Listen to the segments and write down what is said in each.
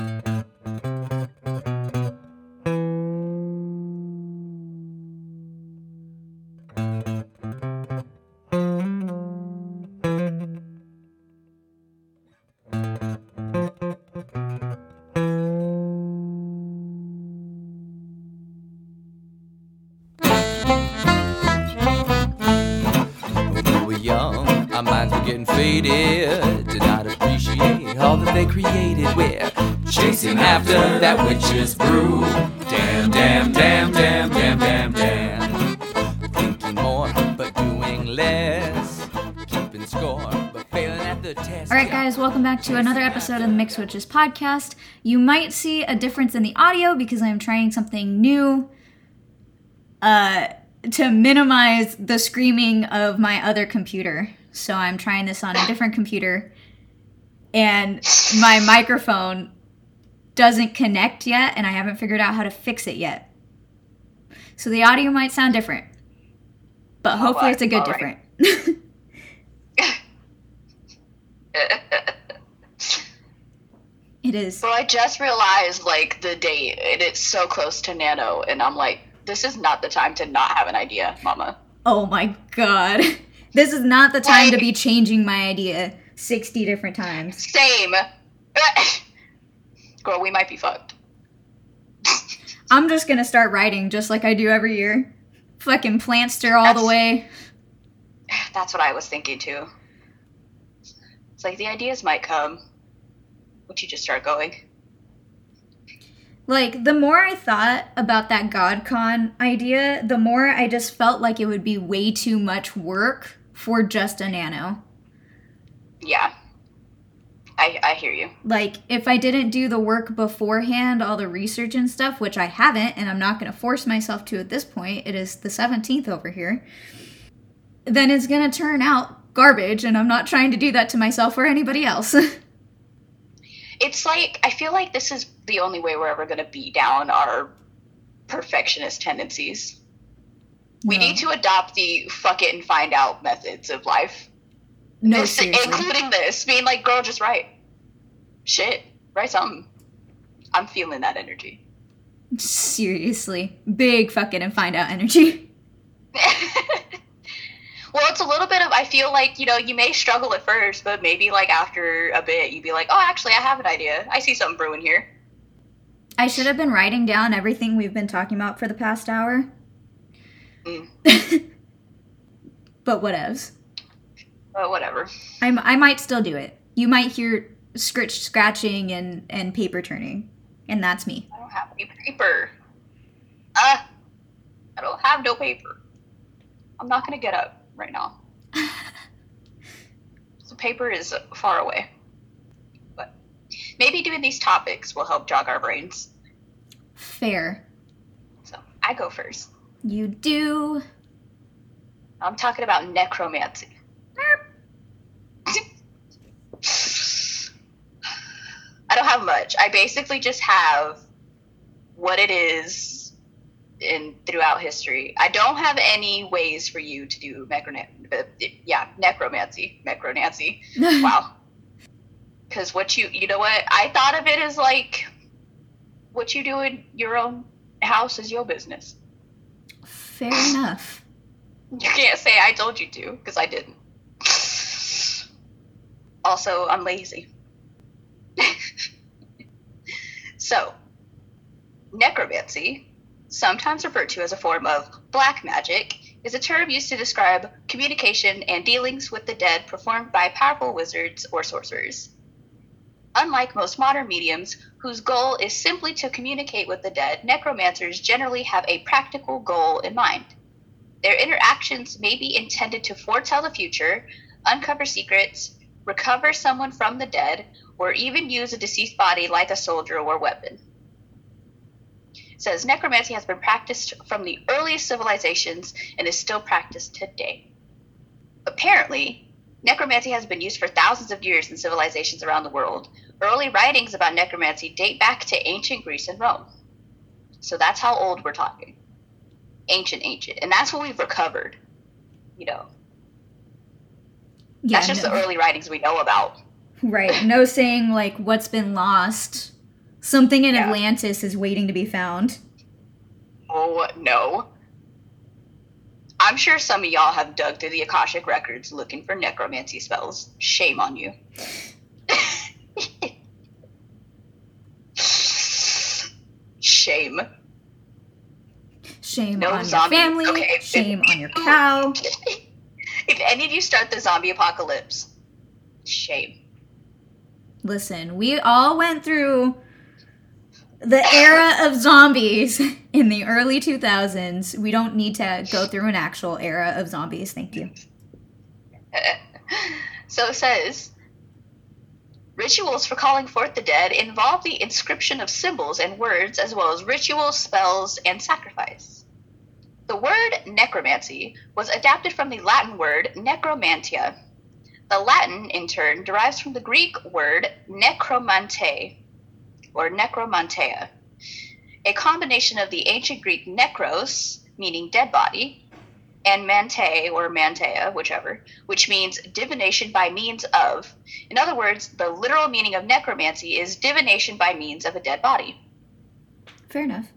When episode of the Mix Witches podcast. You might see a difference in the audio because I'm trying something new uh, to minimize the screaming of my other computer. So I'm trying this on a different computer, and my microphone doesn't connect yet, and I haven't figured out how to fix it yet. So the audio might sound different, but hopefully it's a good right. it is. Well, I just realized like the date, and it's so close to Nano, and I'm like, this is not the time to not have an idea, Mama. Oh my god. This is not the time to be changing my idea 60 different times. Same. Girl, we might be fucked. I'm just gonna start writing just like I do every year. Fucking plantser all the way. That's what I was thinking too. It's like the ideas might come. Once you just start going. Like, the more I thought about that GodCon idea, the more I just felt like it would be way too much work for just a nano. Yeah. I I hear you. Like, if I didn't do the work beforehand, all the research and stuff, which I haven't, and I'm not going to force myself to at this point, it is the 17th over here, then it's going to turn out garbage, and I'm not trying to do that to myself or anybody else. It's like I feel like this is the only way we're ever gonna beat down our perfectionist tendencies. We need to adopt the fuck it and find out methods of life. no, This- including this, being like, girl, just write. Shit, write something. I'm feeling that energy. Seriously. Big fucking and find out energy. well, it's a little bit of. I feel like you know you may struggle at first, but maybe like after a bit, you'd be like, oh, actually, I have an idea. I see something brewing here. I should have been writing down everything we've been talking about for the past hour. Mm. but whatevs. But whatever. I'm, I might still do it. You might hear scritch scratching and, and paper turning. And that's me. I don't have any paper. Ah, I don't have no paper. I'm not gonna get up right now. the paper is far away. But maybe doing these topics will help jog our brains. Fair. So I go first. You do. I'm talking about necromancy. I don't have much. I basically just have what it is in throughout history. I don't have any ways for you to do necron- uh, yeah, necromancy, necronancy. Wow. Because what you, you know what? I thought of it as like what you do in your own house is your business. Fair enough. You can't say I told you to, because I didn't. Also, I'm lazy. so, necromancy, sometimes referred to as a form of black magic, is a term used to describe communication and dealings with the dead performed by powerful wizards or sorcerers. Unlike most modern mediums, whose goal is simply to communicate with the dead, necromancers generally have a practical goal in mind. Their interactions may be intended to foretell the future, uncover secrets, recover someone from the dead, or even use a deceased body like a soldier or weapon. Says necromancy has been practiced from the earliest civilizations and is still practiced today. Apparently, necromancy has been used for thousands of years in civilizations around the world. Early writings about necromancy date back to ancient Greece and Rome. So that's how old we're talking ancient, ancient, and that's what we've recovered. You know, Yeah, that's just no- the early writings we know about. right. No saying like what's been lost Something in Yeah. Atlantis is waiting to be found. Oh no. I'm sure some of y'all have dug through the Akashic records looking for necromancy spells. Shame on you. Shame. Shame No on zombie- your family. okay. Shame on your cow. If any of you start the zombie apocalypse, shame. Listen, we all went through the era of zombies in the early 2000s. We don't need to go through an actual era of zombies. Thank you. So it says rituals for calling forth the dead involve the inscription of symbols and words, as well as rituals, spells, and sacrifice. The word necromancy was adapted from the Latin word necromantia. The Latin, in turn, derives from the Greek word necromante or necromantia, a combination of the ancient Greek necros, meaning dead body, and mante or mantea, whichever, which means divination by means of. In other words, the literal meaning of necromancy is divination by means of a dead body. Fair enough.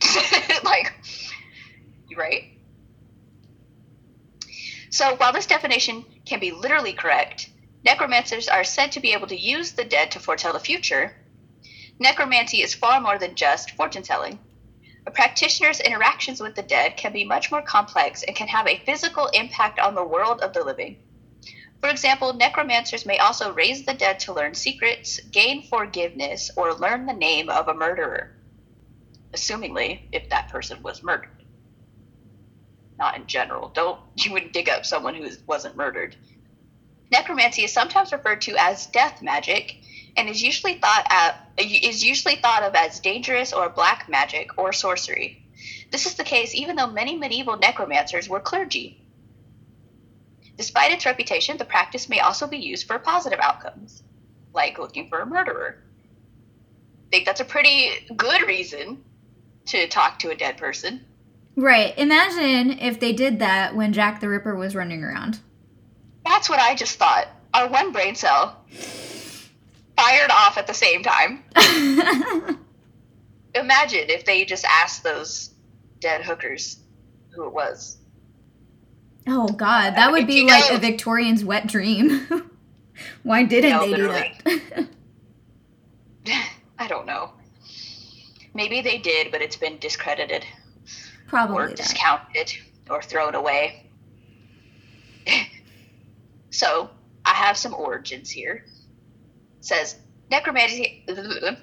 like, right? So, while this definition can be literally correct, necromancers are said to be able to use the dead to foretell the future. Necromancy is far more than just fortune telling. A practitioner's interactions with the dead can be much more complex and can have a physical impact on the world of the living. For example, necromancers may also raise the dead to learn secrets, gain forgiveness, or learn the name of a murderer assumingly if that person was murdered. Not in general. Don't you wouldn't dig up someone who wasn't murdered. Necromancy is sometimes referred to as death magic and is usually thought is usually thought of as dangerous or black magic or sorcery. This is the case even though many medieval necromancers were clergy. Despite its reputation, the practice may also be used for positive outcomes, like looking for a murderer. I think that's a pretty good reason to talk to a dead person. Right. Imagine if they did that when Jack the Ripper was running around. That's what I just thought. Our one brain cell fired off at the same time. Imagine if they just asked those dead hookers who it was. oh, God. That would be like know- a Victorian's wet dream. Why didn't No, they do that? I don't know. Maybe they did, but it's been discredited or Probably that. discounted or thrown away. So I have some origins here. It says necromancy.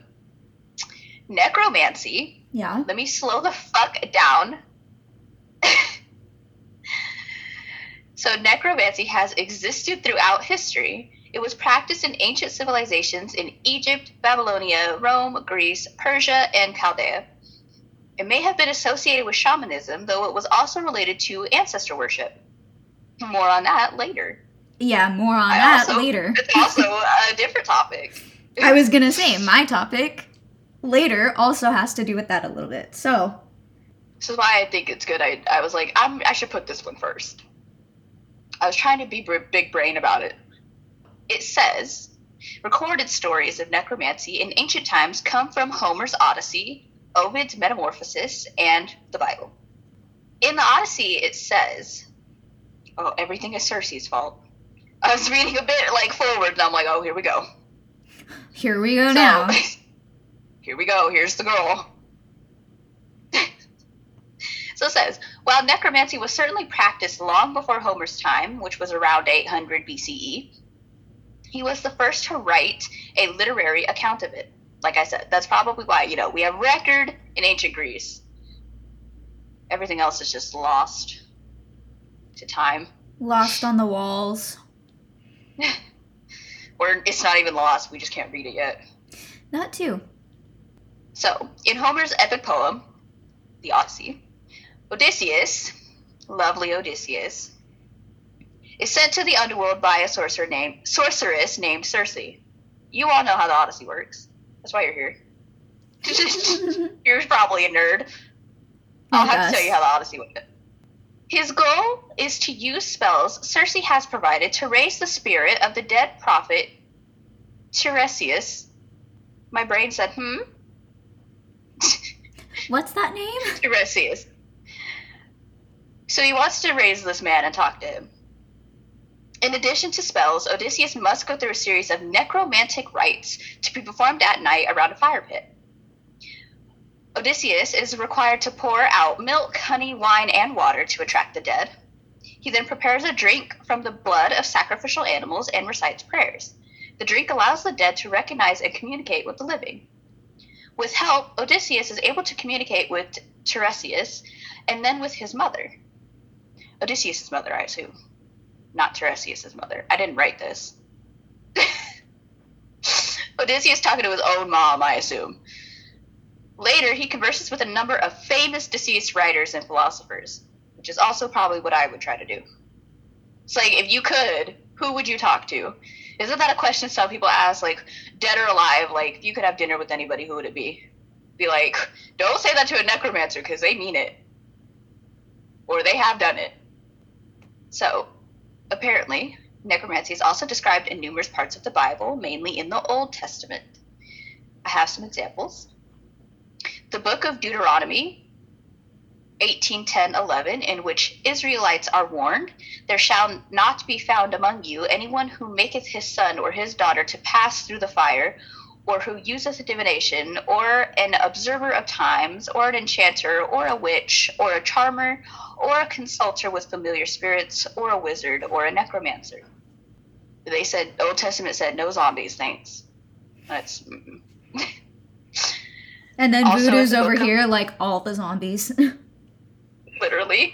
Necromancy. Yeah. Let me slow the fuck down. so necromancy has existed throughout history. It was practiced in ancient civilizations in Egypt, Babylonia, Rome, Greece, Persia, and Chaldea. It may have been associated with shamanism, though it was also related to ancestor worship. More on that later. Yeah, more on I that also- later. It's also a different topic. I was gonna say, my topic later also has to do with that a little bit. So, This is why I think it's good. I, I was like, I'm, I should put this one first. I was trying to be br- big brain about it. It says recorded stories of necromancy in ancient times come from Homer's Odyssey, Ovid's Metamorphosis, and the Bible. In the Odyssey, it says, "Oh, everything is Circe's fault." I was reading a bit like forward, and I'm like, "Oh, here we go." here we go So, now. here we go. Here's the girl. so it says, while necromancy was certainly practiced long before Homer's time, which was around 800 BCE, he was the first to write a literary account of it. Like I said, that's probably why, you know, we have record in ancient Greece. Everything else is just lost to time. Lost on the walls. Or it's not even lost, we just can't read it yet. Not too. So, in Homer's epic poem, the Odyssey, Odysseus, lovely Odysseus, is sent to the underworld by a sorcerer named sorceress named Circe. You all know how the Odyssey works. That's why you're here. you're probably a nerd. I'll have to tell you how the Odyssey went. His goal is to use spells Circe has provided to raise the spirit of the dead prophet Tiresias My brain said, hmm? What's that name? Tiresias. So he wants to raise this man and talk to him. In addition to spells, Odysseus must go through a series of necromantic rites to be performed at night around a fire pit. Odysseus is required to pour out milk, honey, wine, and water to attract the dead. He then prepares a drink from the blood of sacrificial animals and recites prayers. The drink allows the dead to recognize and communicate with the living. With help, Odysseus is able to communicate with Tiresias and then with his mother. Odysseus' mother, I assume. Not Tiresias' mother. I didn't write this. Odysseus talking to his own mom, I assume. Later, he converses with a number of famous deceased writers and philosophers, which is also probably what I would try to do. It's like, if you could, who would you talk to? Isn't that a question some people ask, like, dead or alive? Like, if you could have dinner with anybody, who would it be? Be like, don't say that to a necromancer because they mean it. Or they have done it. So, apparently, necromancy is also described in numerous parts of the Bible, mainly in the Old Testament. I have some examples. The book of Deuteronomy 18:10-11 in which Israelites are warned, there shall not be found among you anyone who maketh his son or his daughter to pass through the fire, or who useth divination, or an observer of times, or an enchanter, or a witch, or a charmer, or a consulter with familiar spirits, or a wizard, or a necromancer. They said Old Testament said no zombies, thanks. That's. And then Also, voodoo's over of- here like all the zombies. literally.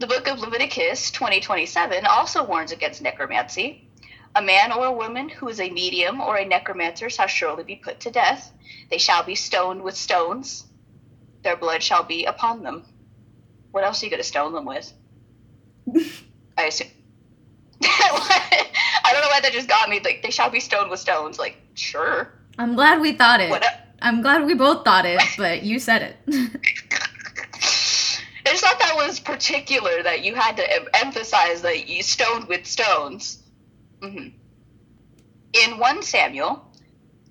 The book of Leviticus 2027 also warns against necromancy. A man or a woman who is a medium or a necromancer shall surely be put to death. They shall be stoned with stones. Their blood shall be upon them. What else are you going to stone them with? I assume. I don't know why that just got me. Like, they shall be stoned with stones. Like, sure. I'm glad we thought it. What? I'm glad we both thought it, but you said it. I just thought that was particular that you had to em- emphasize that you stoned with stones. hmm In 1 Samuel,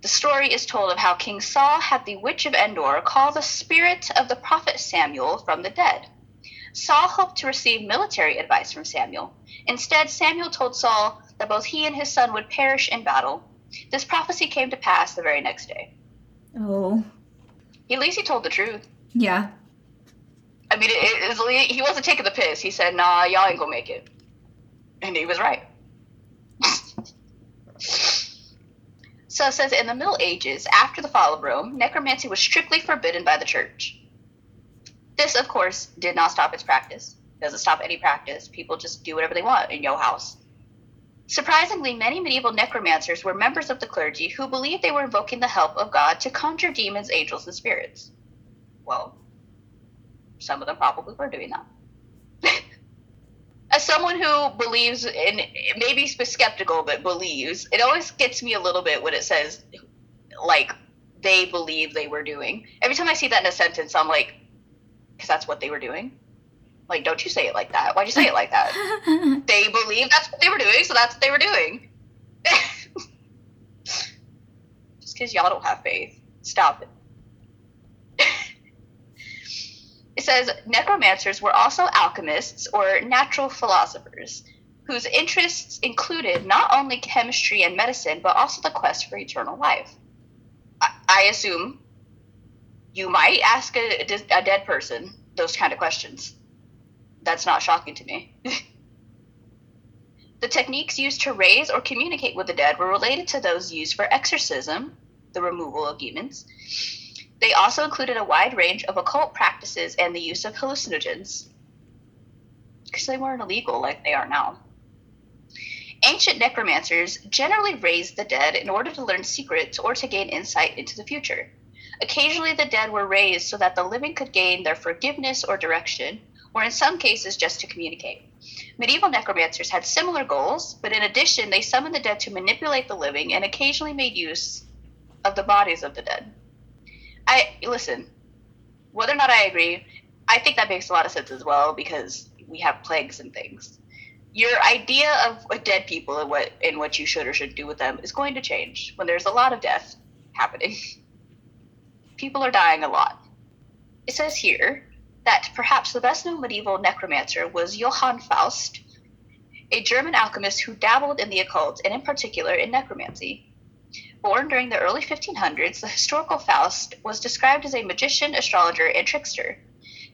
the story is told of how King Saul had the witch of Endor call the spirit of the prophet Samuel from the dead. Saul hoped to receive military advice from Samuel. Instead, Samuel told Saul that both he and his son would perish in battle. This prophecy came to pass the very next day. Oh, At least he told the truth. yeah. I mean, it, it, he wasn't taking the piss. He said, "Nah, y'all ain't gonna make it," and he was right. so it says in the Middle Ages, after the fall of Rome, necromancy was strictly forbidden by the church. This, of course, did not stop its practice. Doesn't stop any practice. People just do whatever they want in your house. Surprisingly, many medieval necromancers were members of the clergy who believed they were invoking the help of God to conjure demons, angels, and spirits. Well, some of them probably were doing that. As someone who believes in, maybe skeptical, but believes, it always gets me a little bit when it says, like, they believe they were doing. Every time I see that in a sentence, I'm like, because that's what they were doing. Like, don't you say it like that. Why'd you say it like that? they believe that's what they were doing, so that's what they were doing. Just because y'all don't have faith. Stop it. It says necromancers were also alchemists or natural philosophers whose interests included not only chemistry and medicine, but also the quest for eternal life. I, I assume you might ask a, a dead person those kind of questions. That's not shocking to me. the techniques used to raise or communicate with the dead were related to those used for exorcism, the removal of demons. They also included a wide range of occult practices and the use of hallucinogens, because they weren't illegal like they are now. Ancient necromancers generally raised the dead in order to learn secrets or to gain insight into the future. Occasionally, the dead were raised so that the living could gain their forgiveness or direction, or in some cases, just to communicate. Medieval necromancers had similar goals, but in addition, they summoned the dead to manipulate the living and occasionally made use of the bodies of the dead. I listen. Whether or not I agree, I think that makes a lot of sense as well because we have plagues and things. Your idea of dead people and what and what you should or shouldn't do with them is going to change when there's a lot of death happening. People are dying a lot. It says here that perhaps the best known medieval necromancer was Johann Faust, a German alchemist who dabbled in the occult and, in particular, in necromancy. Born during the early 1500s, the historical Faust was described as a magician, astrologer, and trickster.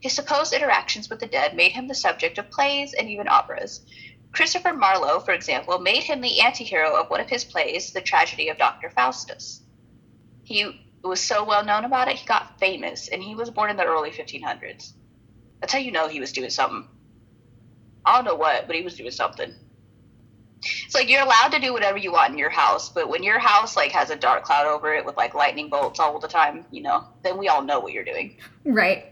His supposed interactions with the dead made him the subject of plays and even operas. Christopher Marlowe, for example, made him the anti hero of one of his plays, The Tragedy of Dr. Faustus. He was so well known about it, he got famous, and he was born in the early 1500s. That's how you know he was doing something. I don't know what, but he was doing something. It's like you're allowed to do whatever you want in your house, but when your house like has a dark cloud over it with like lightning bolts all the time, you know, then we all know what you're doing. Right.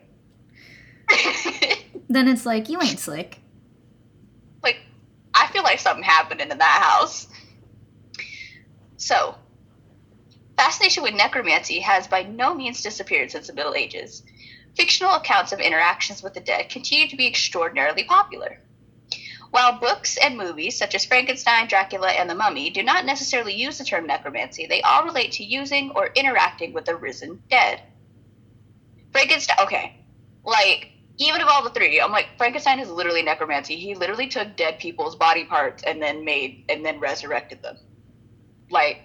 then it's like, you ain't slick. like, I feel like something happened in that house. So, fascination with necromancy has by no means disappeared since the Middle Ages. Fictional accounts of interactions with the dead continue to be extraordinarily popular. While books and movies such as Frankenstein, Dracula, and The Mummy do not necessarily use the term necromancy, they all relate to using or interacting with the risen dead. Frankenstein, okay, like, even of all the three, I'm like, Frankenstein is literally necromancy. He literally took dead people's body parts and then made, and then resurrected them. Like,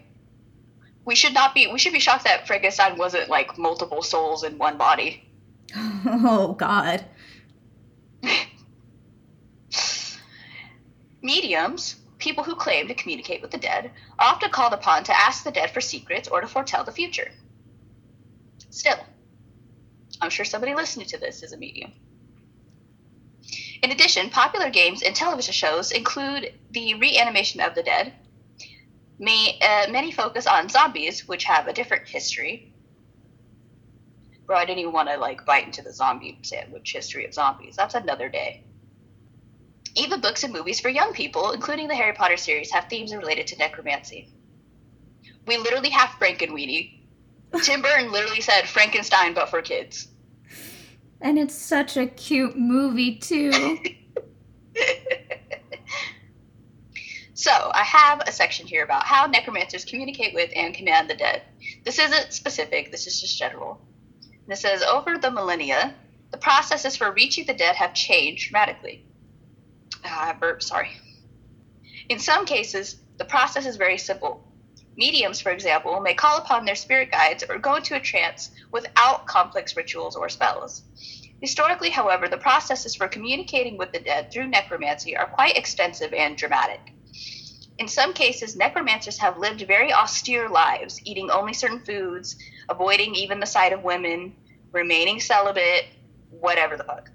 we should not be, we should be shocked that Frankenstein wasn't like multiple souls in one body. Oh, God. Mediums, people who claim to communicate with the dead, are often called upon to ask the dead for secrets or to foretell the future. Still, I'm sure somebody listening to this is a medium. In addition, popular games and television shows include the reanimation of the dead. May, uh, many focus on zombies, which have a different history. Bro, I didn't even want to like bite into the zombie sandwich history of zombies. That's another day. Even books and movies for young people, including the Harry Potter series, have themes related to necromancy. We literally have Frankenweenie. Tim Burton literally said Frankenstein, but for kids. And it's such a cute movie, too. so, I have a section here about how necromancers communicate with and command the dead. This isn't specific, this is just general. And it says over the millennia, the processes for reaching the dead have changed dramatically. Ah, I burp, sorry. In some cases, the process is very simple. Mediums, for example, may call upon their spirit guides or go into a trance without complex rituals or spells. Historically, however, the processes for communicating with the dead through necromancy are quite extensive and dramatic. In some cases, necromancers have lived very austere lives, eating only certain foods, avoiding even the sight of women, remaining celibate, whatever the fuck.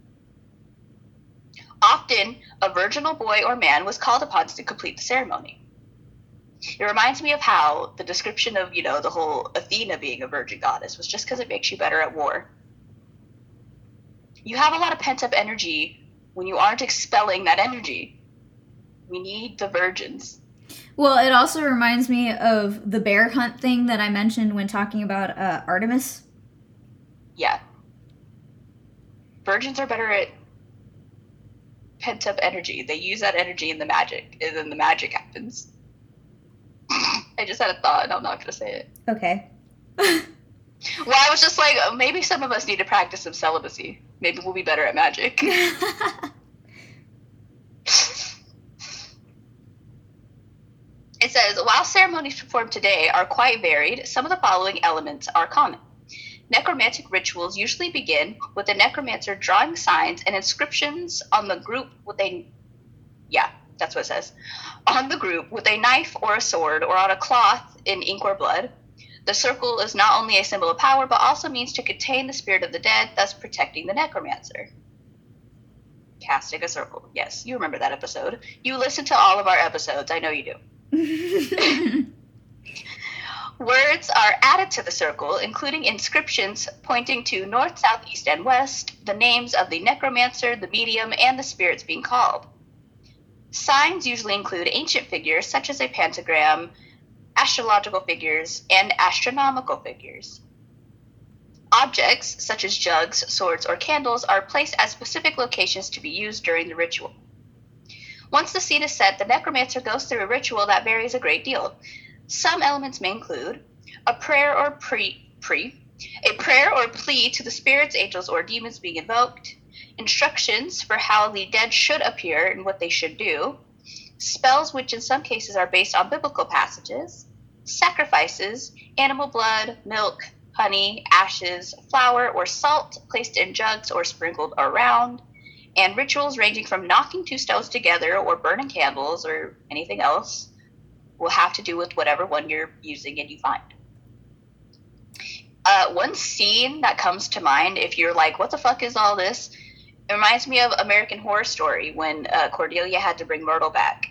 Often, a virginal boy or man was called upon to complete the ceremony. It reminds me of how the description of, you know, the whole Athena being a virgin goddess was just because it makes you better at war. You have a lot of pent up energy when you aren't expelling that energy. We need the virgins. Well, it also reminds me of the bear hunt thing that I mentioned when talking about uh, Artemis. Yeah. Virgins are better at pent up energy. They use that energy in the magic, and then the magic happens. I just had a thought, and I'm not gonna say it. Okay. Well, I was just like, maybe some of us need to practice some celibacy. Maybe we'll be better at magic. It says, while ceremonies performed today are quite varied, some of the following elements are common. Necromantic rituals usually begin with the necromancer drawing signs and inscriptions on the group with a, yeah, that's what it says, on the group with a knife or a sword or on a cloth in ink or blood. The circle is not only a symbol of power, but also means to contain the spirit of the dead, thus protecting the necromancer. Casting a circle. Yes, you remember that episode. You listen to all of our episodes. I know you do. Words are added to the circle, including inscriptions pointing to north, south, east, and west, the names of the necromancer, the medium, and the spirits being called. Signs usually include ancient figures such as a pentagram, astrological figures, and astronomical figures. Objects such as jugs, swords, or candles are placed at specific locations to be used during the ritual. Once the scene is set, the necromancer goes through a ritual that varies a great deal. Some elements may include a prayer or pre pre a prayer or plea to the spirits, angels, or demons being invoked, instructions for how the dead should appear and what they should do, spells which in some cases are based on biblical passages, sacrifices, animal blood, milk, honey, ashes, flour, or salt placed in jugs or sprinkled around, and rituals ranging from knocking two stones together or burning candles or anything else will have to do with whatever one you're using and you find. Uh, one scene that comes to mind, if you're like, what the fuck is all this? It reminds me of American Horror Story when uh, Cordelia had to bring Myrtle back.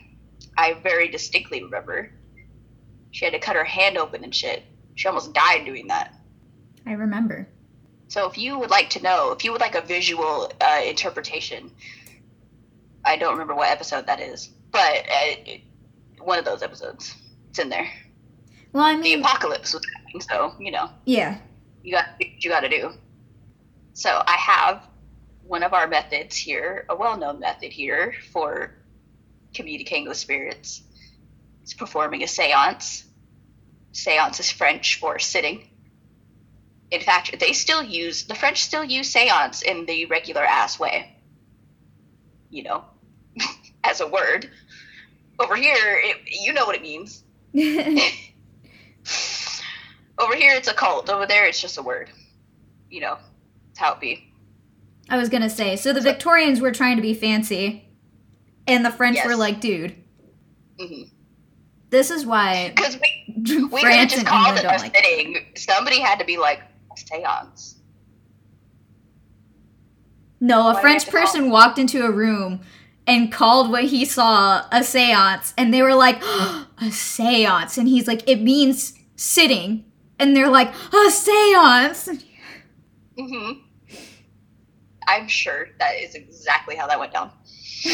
I very distinctly remember. She had to cut her hand open and shit. She almost died doing that. I remember. So if you would like to know, if you would like a visual uh, interpretation, I don't remember what episode that is, but uh, one of those episodes, it's in there. Well, I mean, The apocalypse was happening, so you know yeah. you got you got to do. So I have one of our methods here, a well-known method here for communicating with spirits. It's performing a séance. Séance is French for sitting. In fact, they still use the French still use séance in the regular ass way. You know, as a word. Over here, it, you know what it means. Over here, it's a cult. Over there, it's just a word. You know, it's how it be. I was gonna say, so the Victorians were trying to be fancy, and the French Yes. were like, dude, hmm this is why Because we, we France just and England it a like. sitting. Somebody had to be like, seance. No, a we French to call- person walked into a room and called what he saw a séance, and they were like, a séance, and he's like, it means sitting, and they're like, a séance. hmm I'm sure that is exactly how that went down.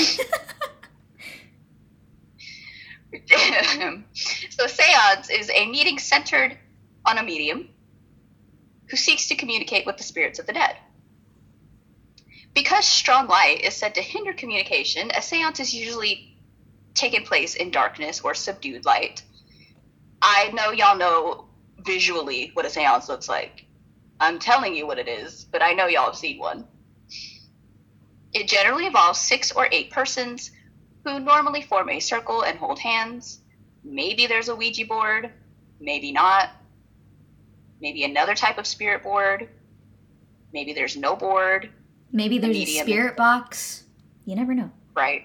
so, seance is a meeting centered on a medium who seeks to communicate with the spirits of the dead. Because strong light is said to hinder communication, a seance is usually taking place in darkness or subdued light. I know y'all know visually what a seance looks like. I'm telling you what it is, but I know y'all have seen one. It generally involves six or eight persons who normally form a circle and hold hands. Maybe there's a Ouija board, maybe not. Maybe another type of spirit board. Maybe there's no board, Maybe there's a spirit box. You never know. right?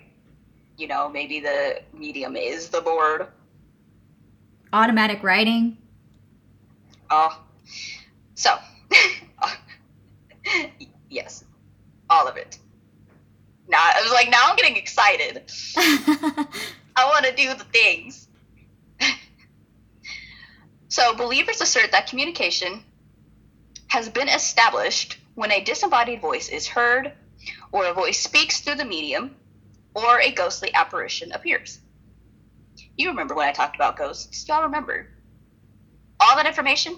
You know, maybe the medium is the board. Automatic writing. Oh, so yes, all of it. Now I was like, now I'm getting excited. I want to do the things. So, believers assert that communication has been established when a disembodied voice is heard, or a voice speaks through the medium, or a ghostly apparition appears. You remember when I talked about ghosts? Y'all remember? All that information?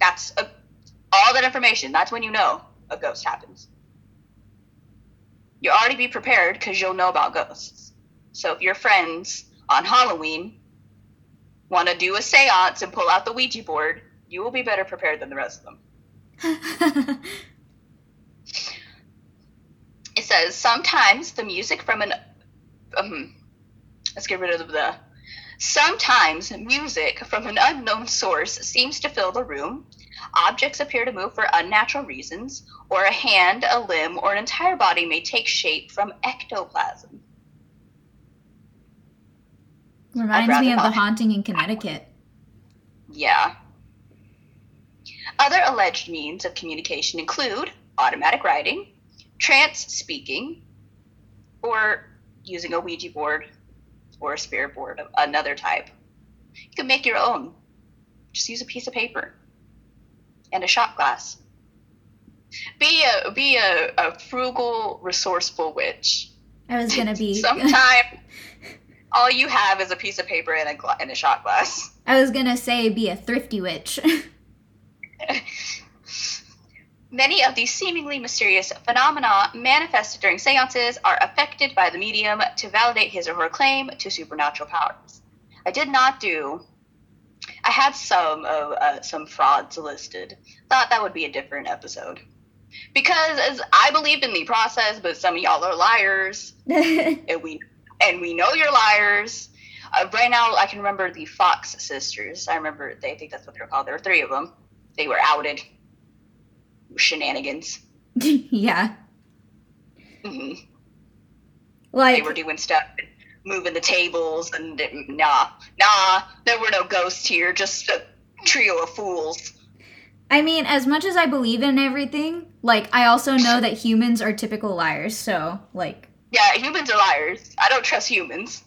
That's a, all that information. That's when you know a ghost happens. You already be prepared because you'll know about ghosts. So if your friends on Halloween want to do a seance and pull out the Ouija board, you will be better prepared than the rest of them. It says sometimes the music from an um, let's get rid of the sometimes music from an unknown source seems to fill the room. Objects appear to move for unnatural reasons, or a hand, a limb, or an entire body may take shape from ectoplasm. Reminds me of the haunting in Connecticut. Yeah. Other alleged means of communication include automatic writing, trance speaking, or using a Ouija board or a spirit board of another type. You can make your own. Just use a piece of paper and a shot glass. Be a be a, a frugal, resourceful witch. I was gonna be. Sometime all you have is a piece of paper and a gla- and a shot glass. I was gonna say be a thrifty witch. Many of these seemingly mysterious phenomena manifested during seances are affected by the medium to validate his or her claim to supernatural powers. I did not do. I had some of uh, some frauds listed. Thought that would be a different episode because as I believed in the process, but some of y'all are liars, and we and we know you're liars. Uh, right now, I can remember the Fox sisters. I remember they I think that's what they're called. There were three of them. They were outed. Shenanigans. yeah. hmm Like They were doing stuff, moving the tables, and nah, nah. There were no ghosts here. Just a trio of fools. I mean, as much as I believe in everything, like I also know that humans are typical liars. So, like, Yeah, humans are liars. I don't trust humans.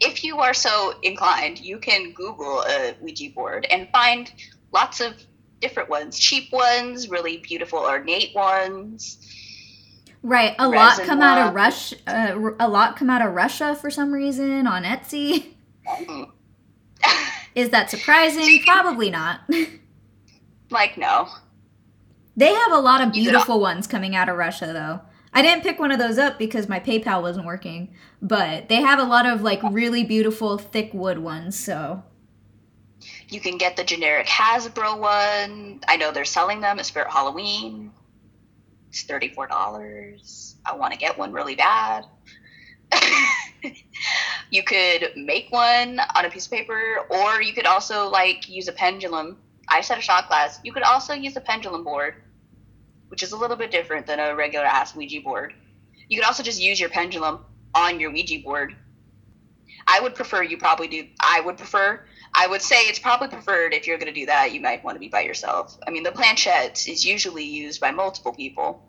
If you are so inclined, you can Google a Ouija board and find lots of different ones cheap ones, really beautiful, ornate ones. right, a lot come out of. Rush, uh, a lot come out of Russia for some reason on Etsy. Mm. Is that surprising? Probably not. like, no. they have a lot of beautiful ones coming out of Russia, though. I didn't pick one of those up because my PayPal wasn't working, but they have a lot of like really beautiful thick wood ones. So You can get the generic Hasbro one. I know they're selling them at Spirit Halloween. It's $34. I want to get one really bad. you could make one on a piece of paper, or you could also like use a pendulum. I set a shot glass. You could also use a pendulum board, which is a little bit different than a regular ass Ouija board. You could also just use your pendulum on your Ouija board. I would prefer you probably do. I would prefer. I would say it's probably preferred if you're going to do that. You might want to be by yourself. I mean, the planchette is usually used by multiple people.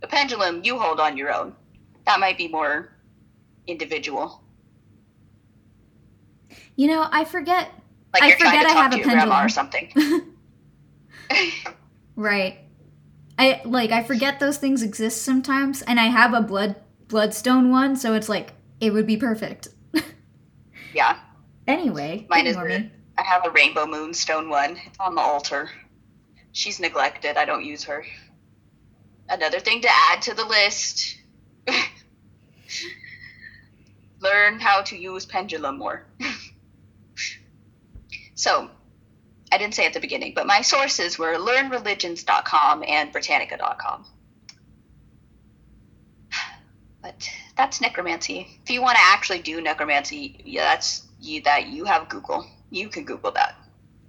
The pendulum you hold on your own. That might be more individual. you know, I forget. Like I you're trying forget to I talk have to a your grandma or something. Right. I like I forget those things exist sometimes, and I have a blood bloodstone one, so it's like it would be perfect. yeah, Anyway, mine is. me. I have a rainbow moonstone one. It's on the altar. She's neglected. I don't use her. Another thing to add to the list. Learn how to use pendulum more. so, I didn't say at the beginning, but my sources were learnreligions.com and britannica.com. But that's necromancy. If you want to actually do necromancy, yeah, that's you that you have Google. You can Google that.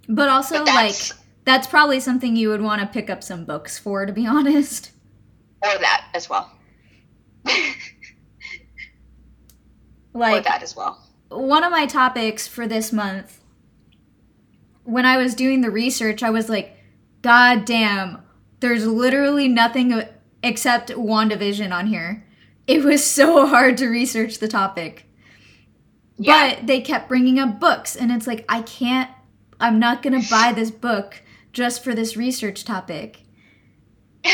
But also, But like that's that's probably something you would want to pick up some books for, to be honest. or that as well. or Like that as well. one of my topics for this month, when I was doing the research, I was like, God damn, there's literally nothing except WandaVision on here. It was so hard to research the topic. Yeah. But they kept bringing up books, and it's like, I can't, I'm not gonna buy this book just for this research topic.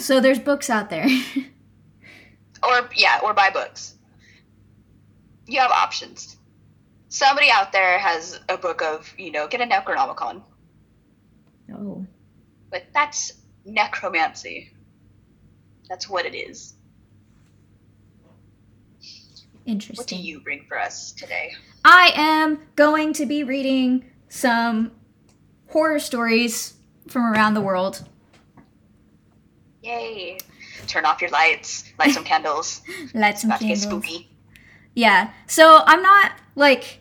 So there's books out there. or yeah, or buy books. You have options. Somebody out there has a book of, you know, get a Necronomicon. oh. But that's necromancy. That's what it is. Interesting. What do you bring for us today? I am going to be reading some horror stories from around the world. Yay. Turn off your lights, light some candles. Light some About to get candles. spooky. Yeah. So I'm not like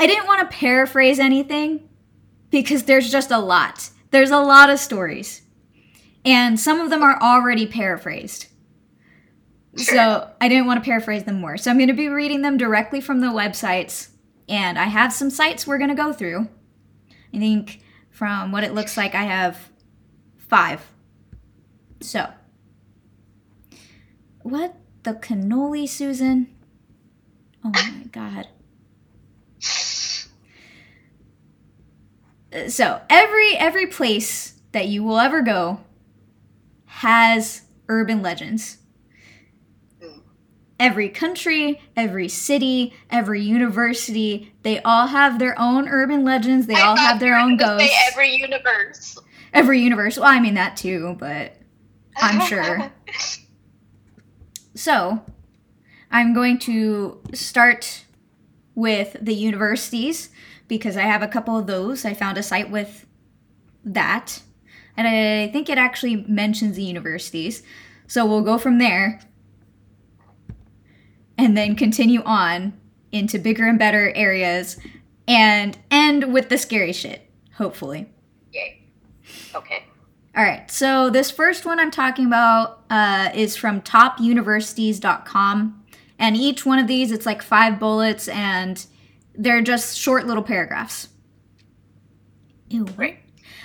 I didn't want to paraphrase anything because there's just a lot. There's a lot of stories. And some of them are already paraphrased. So I didn't want to paraphrase them more. So I'm going to be reading them directly from the websites. And I have some sites we're going to go through. I think from what it looks like, I have five. So, what the cannoli, Susan? Oh my god. So, every every place that you will ever go has urban legends. Hmm. Every country, every city, every university, they all have their own urban legends. They I all have their own ghosts. Every universe. every universe. Well, I mean that too, but I'm sure. So, I'm going to start with the universities because I have a couple of those. I found a site with that. And I think it actually mentions the universities. So we'll go from there and then continue on into bigger and better areas and end with the scary shit, hopefully. Yay. Okay. All right, so this first one I'm talking about uh, is from topuniversities.com. And each one of these, it's like five bullets, and they're just short little paragraphs. Ew. Right.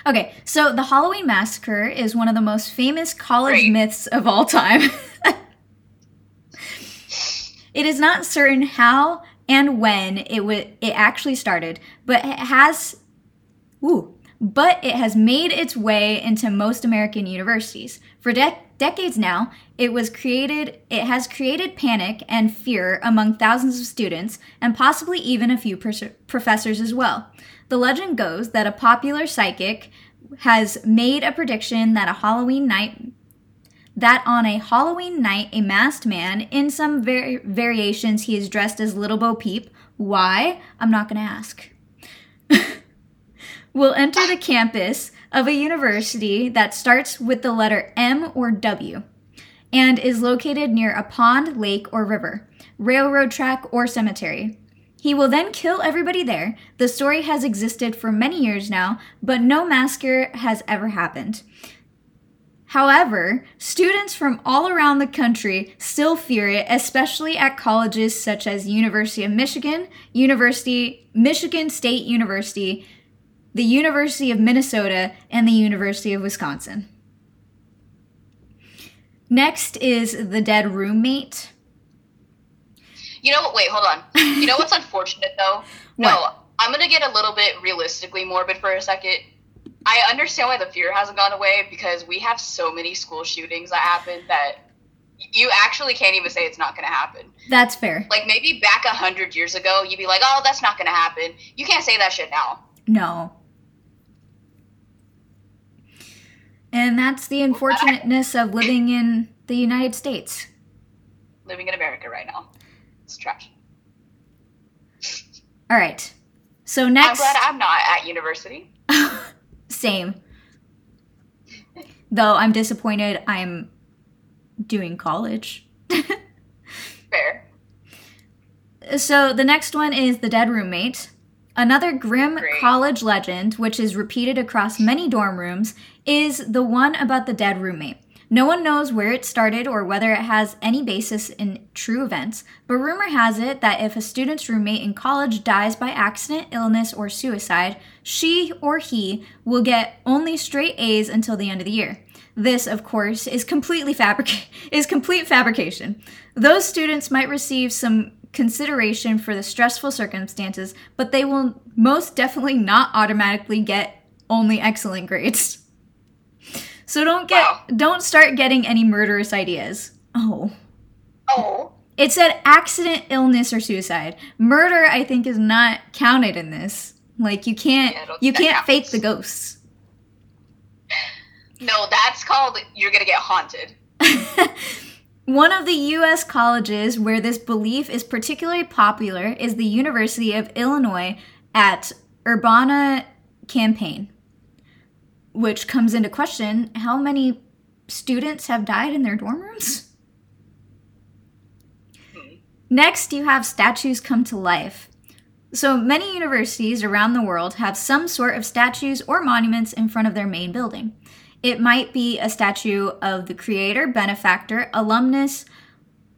Okay, so the Halloween Massacre is one of the most famous college Great. myths of all time. it is not certain how and when it w- it actually started, but it has ooh, but it has made its way into most American universities. For dec decades now, it was created it has created panic and fear among thousands of students and possibly even a few pers- professors as well. The legend goes that a popular psychic has made a prediction that a Halloween night that on a Halloween night, a masked man, in some var- variations, he is dressed as Little Bo Peep. Why? I'm not going to ask. Will enter the campus of a university that starts with the letter M or W and is located near a pond, lake, or river, railroad track, or cemetery. He will then kill everybody there. The story has existed for many years now, but no massacre has ever happened. However, students from all around the country still fear it, especially at colleges such as University of Michigan, University Michigan State University, the University of Minnesota, and the University of Wisconsin. Next is the dead roommate. You know what? Wait, hold on. You know what's unfortunate though? No, What? I'm gonna get a little bit realistically morbid for a second. I understand why the fear hasn't gone away because we have so many school shootings that happen that you actually can't even say it's not gonna happen. That's fair. Like maybe back a hundred years ago, you'd be like, "Oh, that's not gonna happen." You can't say that shit now. No. And that's the unfortunateness of living in the United States. Living in America right now, it's trash. All right. So next. I'm glad I'm not at university. same. Though I'm disappointed I'm doing college. Fair. So the next one is The Dead Roommate. Another grim Great. college legend, which is repeated across many dorm rooms, is the one about the dead roommate. No one knows where it started or whether it has any basis in true events, but rumor has it that if a student's roommate in college dies by accident, illness, or suicide, she or he will get only straight A's until the end of the year. This, of course, is completely fabric- is complete fabrication. Those students might receive some consideration for the stressful circumstances, but they will most definitely not automatically get only excellent grades. So don't get Wow. don't start getting any murderous ideas. Oh. Oh, It said accident, illness, or suicide. Murder, I think, is not counted in this. Like you can't Yeah, you can't fake the ghosts. no, that's called you're gonna get haunted. One of the US colleges where this belief is particularly popular is the University of Illinois at Urbana Campaign, which comes into question how many students have died in their dorm rooms? Next, you have statues come to life. So many universities around the world have some sort of statues or monuments in front of their main building. It might be a statue of the creator, benefactor, alumnus,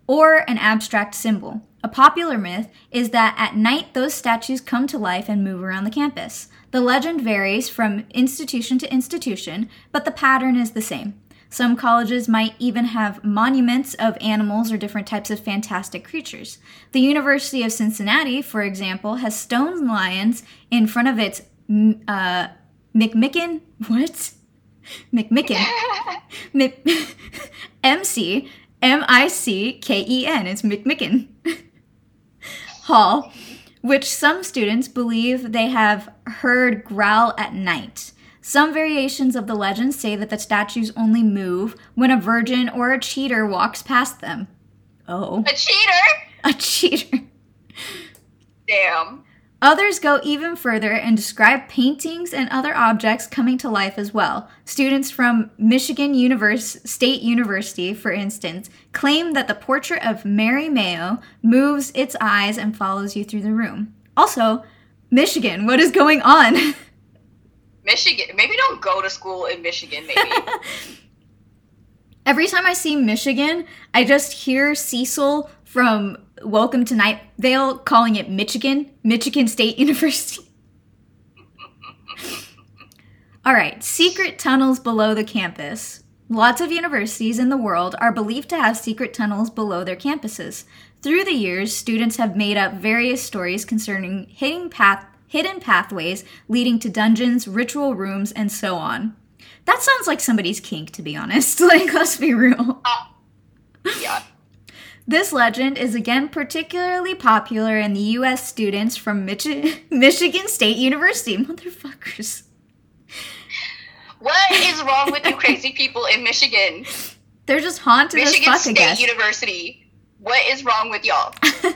or an abstract symbol. A popular myth is that at night those statues come to life and move around the campus. The legend varies from institution to institution, but the pattern is the same. Some colleges might even have monuments of animals or different types of fantastic creatures. The University of Cincinnati, for example, has stone lions in front of its uh, McMicken. What? McMicken. Mi- M C M I C K E N. It's McMicken Hall, which some students believe they have heard growl at night. Some variations of the legend say that the statues only move when a virgin or a cheater walks past them. Oh, A cheater? a cheater. Damn. Others go even further and describe paintings and other objects coming to life as well. Students from Michigan Univers- State University, for instance, claim that the portrait of Mary Mayo moves its eyes and follows you through the room. Also, Michigan, what is going on? Michigan. Maybe don't go to school in Michigan. Maybe. Every time I see Michigan, I just hear Cecil from Welcome to Night Vale calling it Michigan, Michigan State University. All right, secret tunnels below the campus. Lots of universities in the world are believed to have secret tunnels below their campuses. Through the years, students have made up various stories concerning hidden path hidden pathways leading to dungeons, ritual rooms, and so on. That sounds like somebody's kink, to be honest. Like, let's be real. Uh, yeah. This legend is again particularly popular in the US students from Michi- Michigan State University. Motherfuckers. What is wrong with you crazy people in Michigan? They're just haunted Michigan as fuck, State. University. What is wrong with y'all?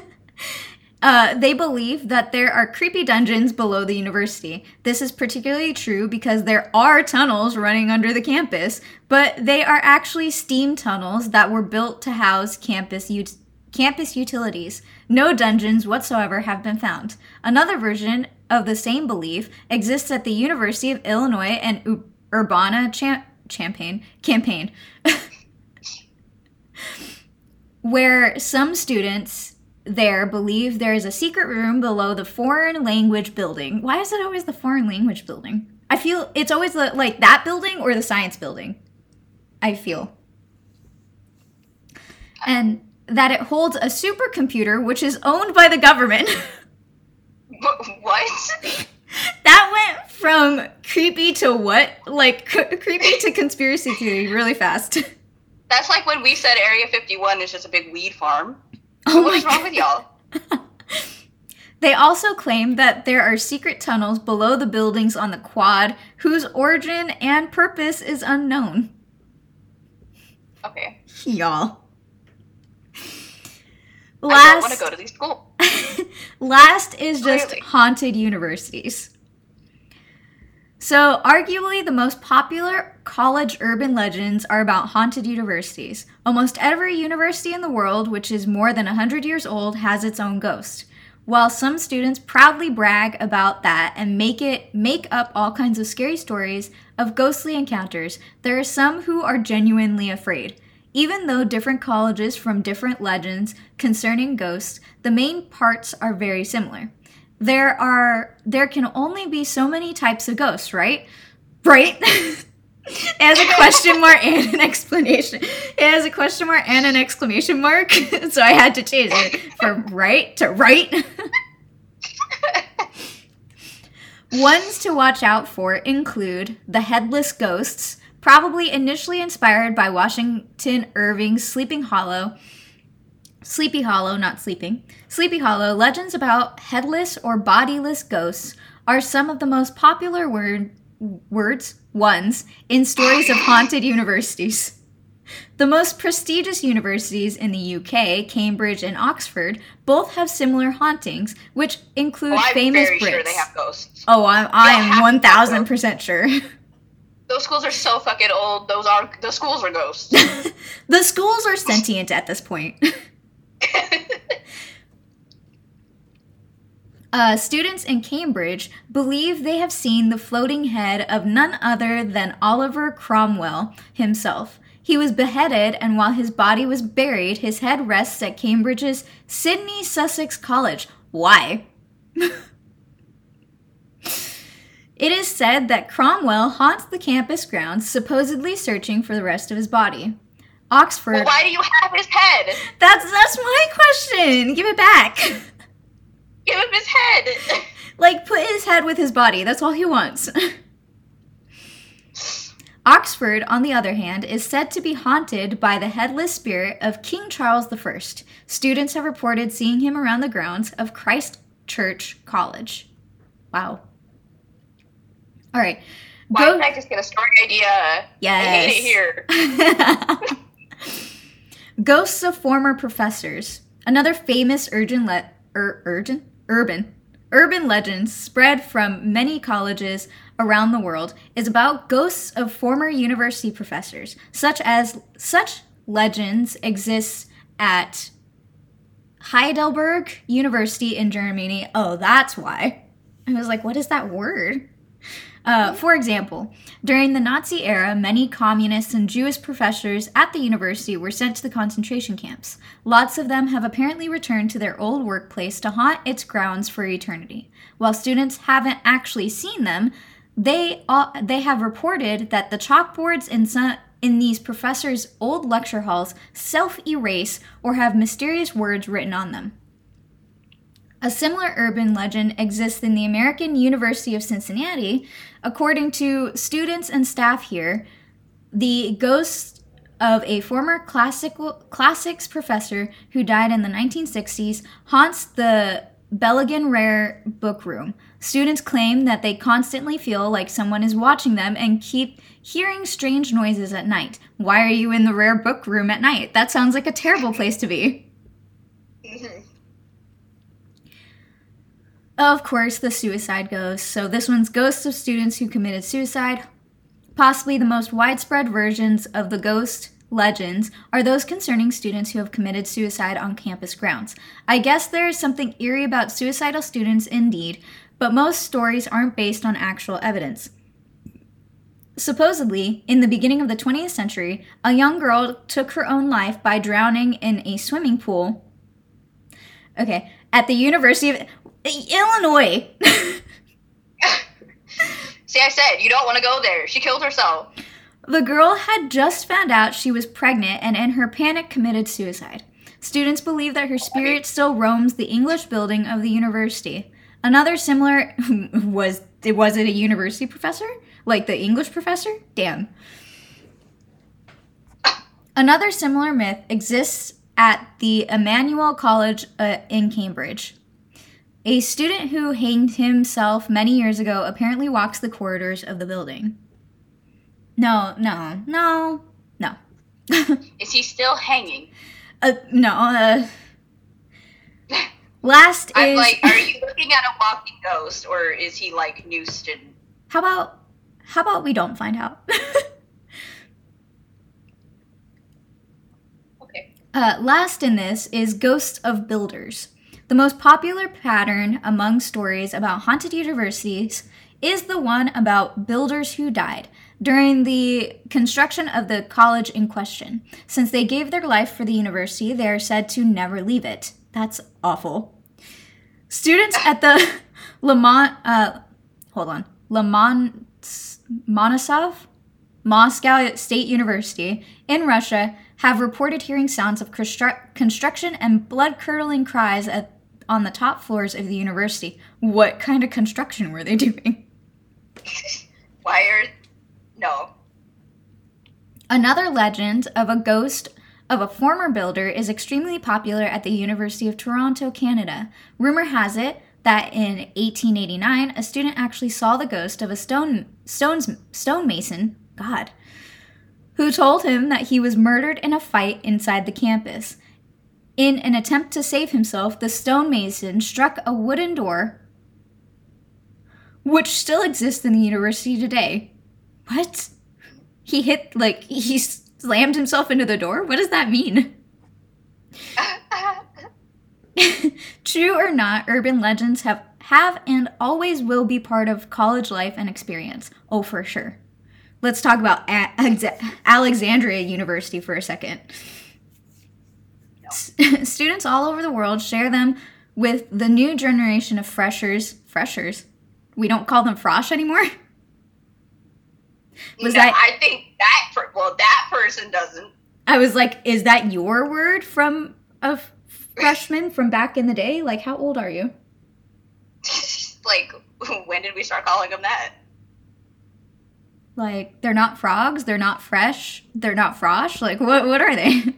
Uh, they believe that there are creepy dungeons below the university. This is particularly true because there are tunnels running under the campus, but they are actually steam tunnels that were built to house campus ut- campus utilities. No dungeons whatsoever have been found. Another version of the same belief exists at the University of Illinois and U- Urbana Cham- Champaign campaign, where some students there believe there is a secret room below the foreign language building. Why is it always the foreign language building? I feel it's always the, like that building or the science building. I feel. And that it holds a supercomputer which is owned by the government. What? that went from creepy to what? Like c- creepy to conspiracy theory really fast. That's like when we said Area 51 is just a big weed farm. Oh What is wrong with y'all? They also claim that there are secret tunnels below the buildings on the quad whose origin and purpose is unknown. Okay. Y'all. I don't want to Last, go to these schools. last is just Clearly. haunted universities. So, arguably, the most popular college urban legends are about haunted universities. Almost every university in the world, which is more than 100 years old, has its own ghost. While some students proudly brag about that and make it make up all kinds of scary stories of ghostly encounters, there are some who are genuinely afraid. Even though different colleges from different legends concerning ghosts, the main parts are very similar. There are there can only be so many types of ghosts, right? Right? as a question mark and an explanation. As a question mark and an exclamation mark, so I had to change it from right to right. Ones to watch out for include the headless ghosts, probably initially inspired by Washington Irving's Sleeping Hollow. Sleepy Hollow, not sleeping. Sleepy Hollow, legends about headless or bodiless ghosts are some of the most popular word, words, ones, in stories of haunted universities. The most prestigious universities in the UK, Cambridge and Oxford, both have similar hauntings, which include Well, I'm famous Brits. sure they have ghosts. Oh, I'm I am one thousand percent sure. Those schools are so fucking old. Those are the schools are ghosts. the schools are sentient at this point. Uh, students in Cambridge believe they have seen the floating head of none other than Oliver Cromwell himself. He was beheaded, and while his body was buried, his head rests at Cambridge's Sidney Sussex College. Why? It is said that Cromwell haunts the campus grounds, supposedly searching for the rest of his body. Oxford. well, why do you have his head? That's that's my question. Give it back. Give him his head. like put his head with his body. That's all he wants. Oxford, on the other hand, is said to be haunted by the headless spirit of King Charles I. Students have reported seeing him around the grounds of Christ Church College. Wow. All right. Why Go- did I just get a story idea? I hate it here. Ghosts of former professors. Another famous urgent le- ur- urgent urban urban legends spread from many colleges around the world is about ghosts of former university professors, such as such legends exist at Heidelberg University in Germany. Oh, that's why. I was like, what is that word? Uh, for example, during the Nazi era, many communists and Jewish professors at the university were sent to the concentration camps. Lots of them have apparently returned to their old workplace to haunt its grounds for eternity. While students haven't actually seen them, they all, they have reported that the chalkboards in some in these professors' old lecture halls self erase or have mysterious words written on them. A similar urban legend exists in the American University of Cincinnati. According to students and staff here, the ghost of a former classical, classics professor who died in the 1960s haunts the Blegen Rare book room. Students claim that they constantly feel like someone is watching them and keep hearing strange noises at night. Why are you in the rare book room at night? That sounds like a terrible place to be. Of course, the suicide ghost. So, this one's ghosts of students who committed suicide. Possibly the most widespread versions of the ghost legends are those concerning students who have committed suicide on campus grounds. I guess there is something eerie about suicidal students indeed, but most stories aren't based on actual evidence. Supposedly, in the beginning of the 20th century, a young girl took her own life by drowning in a swimming pool. Okay, at the University of Illinois. See, I said you don't want to go there. She killed herself. The girl had just found out she was pregnant and in her panic committed suicide. Students believe that her spirit still roams the English building of the university. Another similar was it was it a university professor? Like the English professor? Damn. Another similar myth exists at the Emmanuel College uh, in Cambridge. A student who hanged himself many years ago apparently walks the corridors of the building. No, no, no, no. Is he still hanging? Uh, no. Uh, last I'm is. like, are you looking at a walking ghost, or is he like noosed and How about how about we don't find out? okay? Uh, last in this is Ghosts of Builders. The most popular pattern among stories about haunted universities is the one about builders who died during the construction of the college in question. Since they gave their life for the university, they are said to never leave it. That's awful. Students at the Lamont, uh, hold on, Lamont Monosov, Moscow State University in Russia have reported hearing sounds of constru- construction and blood curdling cries at, on the top floors of the university. What kind of construction were they doing? Why are no? Another legend of a ghost of a former builder is extremely popular at the University of Toronto, Canada. Rumor has it that in 1889, a student actually saw the ghost of a stone stones, stonemason, God, who told him that he was murdered in a fight inside the campus. In an attempt to save himself, the stonemason struck a wooden door, which still exists in the university today. What? He hit, like, he slammed himself into the door? What does that mean? True or not, urban legends have have and always will be part of college life and experience. Oh, for sure. Let's talk about A- Alexandria University for a second. S- students all over the world share them with the new generation of freshers. Freshers. We don't call them frosh anymore. Was No, that I think that per- well, that person doesn't. I was like, is that your word from a f- freshman from back in the day? Like, how old are you? like, when did we start calling them that? Like, they're not frogs, they're not fresh, they're not frosh. Like, what, what are they?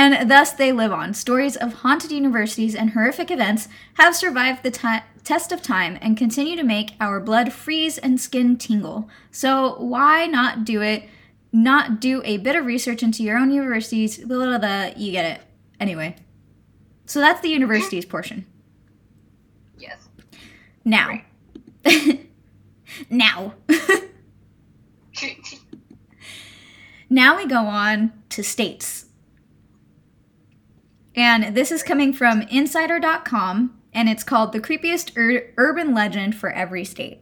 and thus they live on. Stories of haunted universities and horrific events have survived the ti test of time and continue to make our blood freeze and skin tingle. So, why not do it? Not do a bit of research into your own universities? Blah, blah, blah, you get it. Anyway. So, that's the universities portion. Yes. Now. now. now we go on to states. And this is coming from insider.com and it's called The Creepiest Ur- Urban Legend for Every State.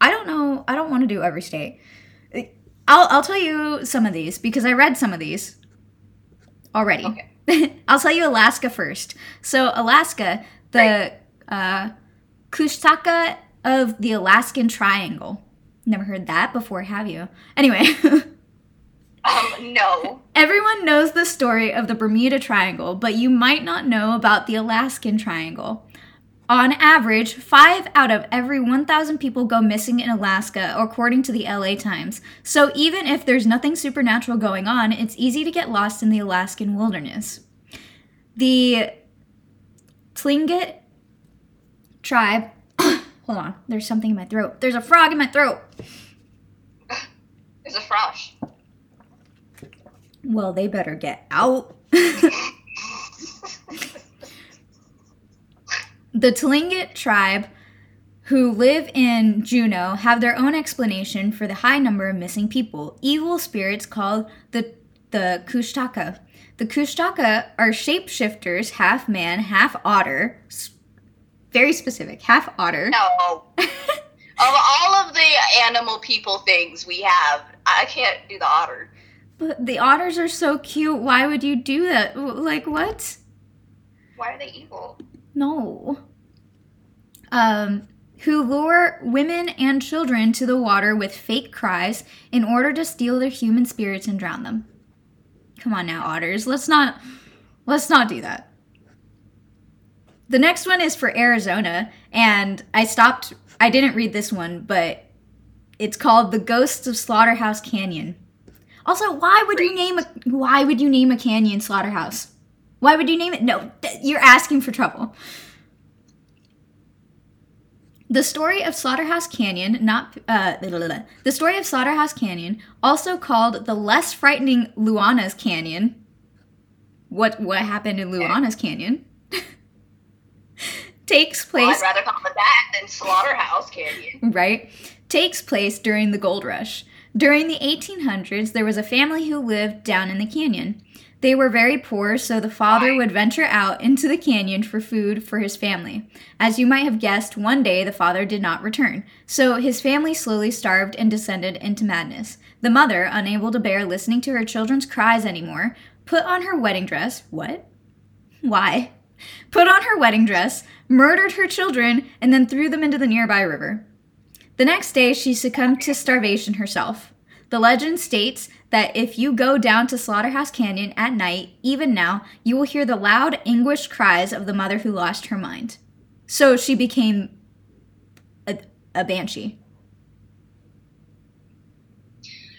I don't know, I don't want to do every state. I'll, I'll tell you some of these because I read some of these already. Okay. I'll tell you Alaska first. So, Alaska, the uh, Kushtaka of the Alaskan Triangle. Never heard that before, have you? Anyway. Um, no. Everyone knows the story of the Bermuda Triangle, but you might not know about the Alaskan Triangle. On average, five out of every 1,000 people go missing in Alaska, according to the LA Times. So even if there's nothing supernatural going on, it's easy to get lost in the Alaskan wilderness. The Tlingit tribe. hold on, there's something in my throat. There's a frog in my throat. There's a frosh. Well, they better get out. the Tlingit tribe, who live in Juneau, have their own explanation for the high number of missing people. Evil spirits called the the Kushtaka. The Kushtaka are shapeshifters, half man, half otter. Very specific, half otter. No. of all of the animal people things we have, I can't do the otter. But the otters are so cute. Why would you do that? Like what? Why are they evil? No. Um, who lure women and children to the water with fake cries in order to steal their human spirits and drown them. Come on now, otters. Let's not let's not do that. The next one is for Arizona, and I stopped I didn't read this one, but it's called The Ghosts of Slaughterhouse Canyon. Also, why would you name a why would you name a canyon Slaughterhouse? Why would you name it? No, th- you're asking for trouble. The story of Slaughterhouse Canyon, not uh, the story of Slaughterhouse Canyon, also called the less frightening Luana's Canyon. What what happened in Luana's Canyon? takes Well, place I'd rather call it that than Slaughterhouse Canyon. right, takes place during the gold rush. During the 1800s, there was a family who lived down in the canyon. They were very poor, so the father would venture out into the canyon for food for his family. As you might have guessed, one day the father did not return, so his family slowly starved and descended into madness. The mother, unable to bear listening to her children's cries anymore, put on her wedding dress. What? Why? Put on her wedding dress, murdered her children, and then threw them into the nearby river. The next day, she succumbed to starvation herself. The legend states that if you go down to Slaughterhouse Canyon at night, even now, you will hear the loud, anguished cries of the mother who lost her mind. So she became a, a banshee.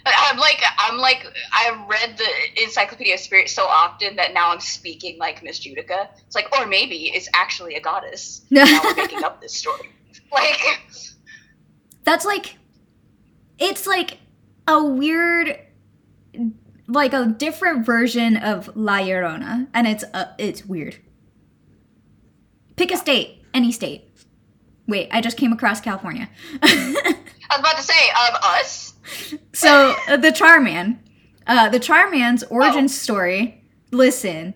I'm like, I'm like, I've read the Encyclopedia of Spirit so often that now I'm speaking like Miss Judika. It's like, or maybe it's actually a goddess. now we're making up this story. Like, That's like, it's like a weird, like a different version of La Llorona, and it's uh, it's weird. Pick a state, any state. Wait, I just came across California. I was about to say, um, us. so uh, the Charman, uh, the Charman's origin Oh. story. Listen,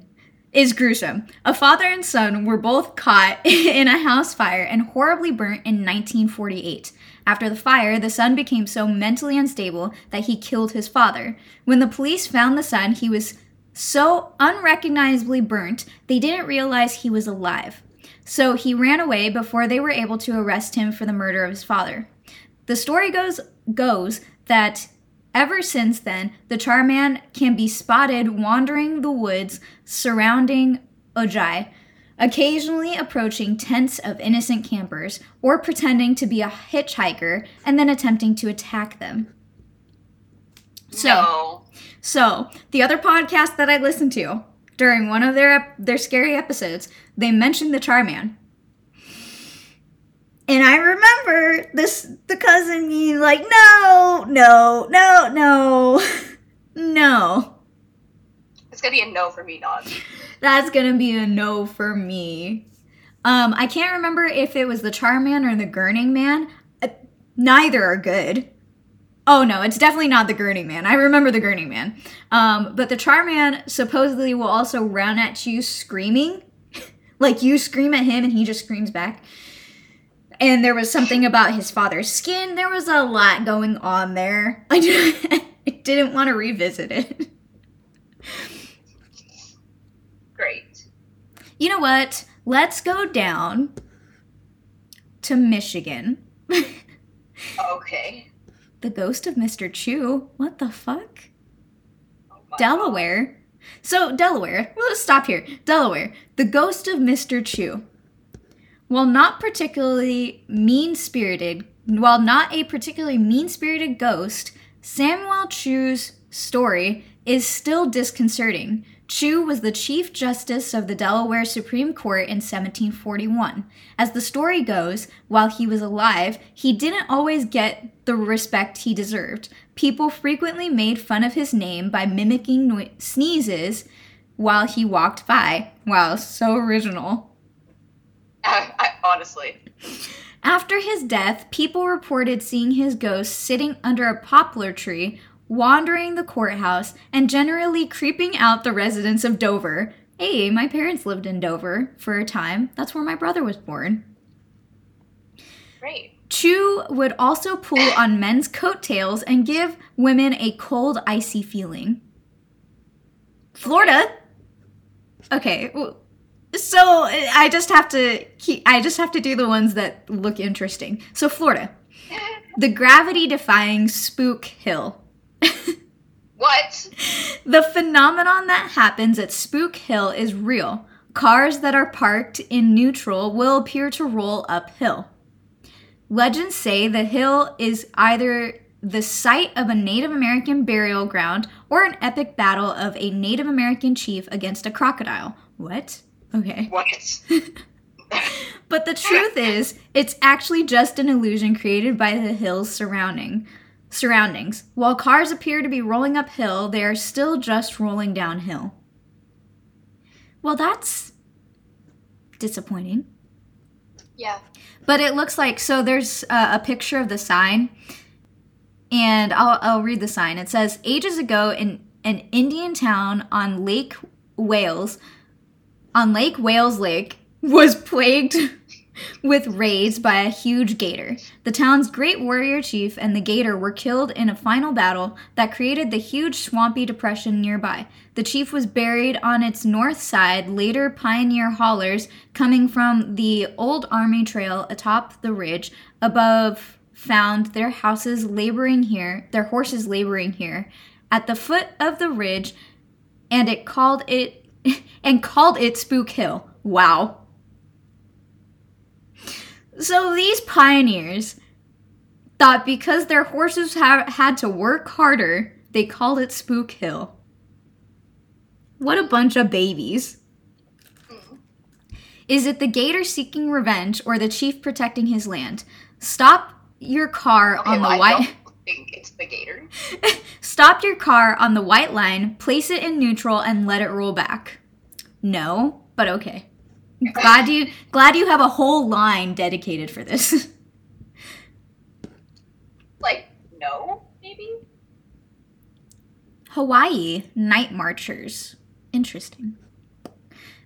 is gruesome. A father and son were both caught in a house fire and horribly burnt in 1948. After the fire, the son became so mentally unstable that he killed his father. When the police found the son, he was so unrecognizably burnt, they didn't realize he was alive. So he ran away before they were able to arrest him for the murder of his father. The story goes goes that ever since then, the Charman can be spotted wandering the woods surrounding Ojai, occasionally approaching tents of innocent campers or pretending to be a hitchhiker and then attempting to attack them. So, no. so the other podcast that I listened to during one of their their scary episodes, they mentioned the Charman. And I remember this the cousin being like, "No, no, no, no, no." It's gonna be a no for me, Don. That's gonna be a no for me. Um, I can't remember if it was the Charman or the Gurning Man. Uh, neither are good. Oh no, it's definitely not the Gurning Man. I remember the Gurning Man. Um, but the Charman supposedly will also run at you screaming. like you scream at him and he just screams back. And there was something about his father's skin. There was a lot going on there. I, I didn't want to revisit it. Great. You know what? Let's go down to Michigan. Oh, okay. the ghost of Mr. Chew. What the fuck? Oh Delaware. So, Delaware, well, let's stop here. Delaware, the ghost of Mr. Chew. While not particularly mean spirited, while not a particularly mean spirited ghost, Samuel Chew's story is still disconcerting. Chew was the Chief Justice of the Delaware Supreme Court in 1741. As the story goes, while he was alive, he didn't always get the respect he deserved. People frequently made fun of his name by mimicking no- sneezes while he walked by. Wow, so original. I, I, honestly. After his death, people reported seeing his ghost sitting under a poplar tree, wandering the courthouse, and generally creeping out the residents of Dover. Hey, my parents lived in Dover for a time. That's where my brother was born. Great. Chew would also pull on men's coattails and give women a cold, icy feeling. Florida. Okay, so I just have to keep, I just have to do the ones that look interesting. So Florida, the gravity-defying Spook Hill. What? The phenomenon that happens at Spook Hill is real. Cars that are parked in neutral will appear to roll uphill. Legends say the hill is either the site of a Native American burial ground or an epic battle of a Native American chief against a crocodile. What? Okay. What? But the truth is, it's actually just an illusion created by the hill's surrounding surroundings. While cars appear to be rolling uphill, they are still just rolling downhill. Well, that's disappointing. yeah. But it looks like so. There's uh, a picture of the sign, and I'll I'll read the sign. It says, "Ages ago, in an Indian town on Lake Wales, on Lake Wales Lake, was plagued with raids by a huge gator. The town's great warrior chief and the gator were killed in a final battle that created the huge swampy depression nearby. The chief was buried on its north side. Later, pioneer haulers coming from the old army trail atop the ridge above found their houses laboring here, their horses laboring here at the foot of the ridge, and it called it and called it Spook Hill. Wow. So these pioneers thought because their horses ha- had to work harder, they called it Spook Hill. What a bunch of babies. Is it the gator seeking revenge or the chief protecting his land? Stop your car Okay, on the well, I white don't think it's the gator. Stop your car on the white line, place it in neutral and let it roll back. No, but okay. Glad you glad you have a whole line dedicated for this. Like, no, maybe? Hawaii night marchers. Interesting.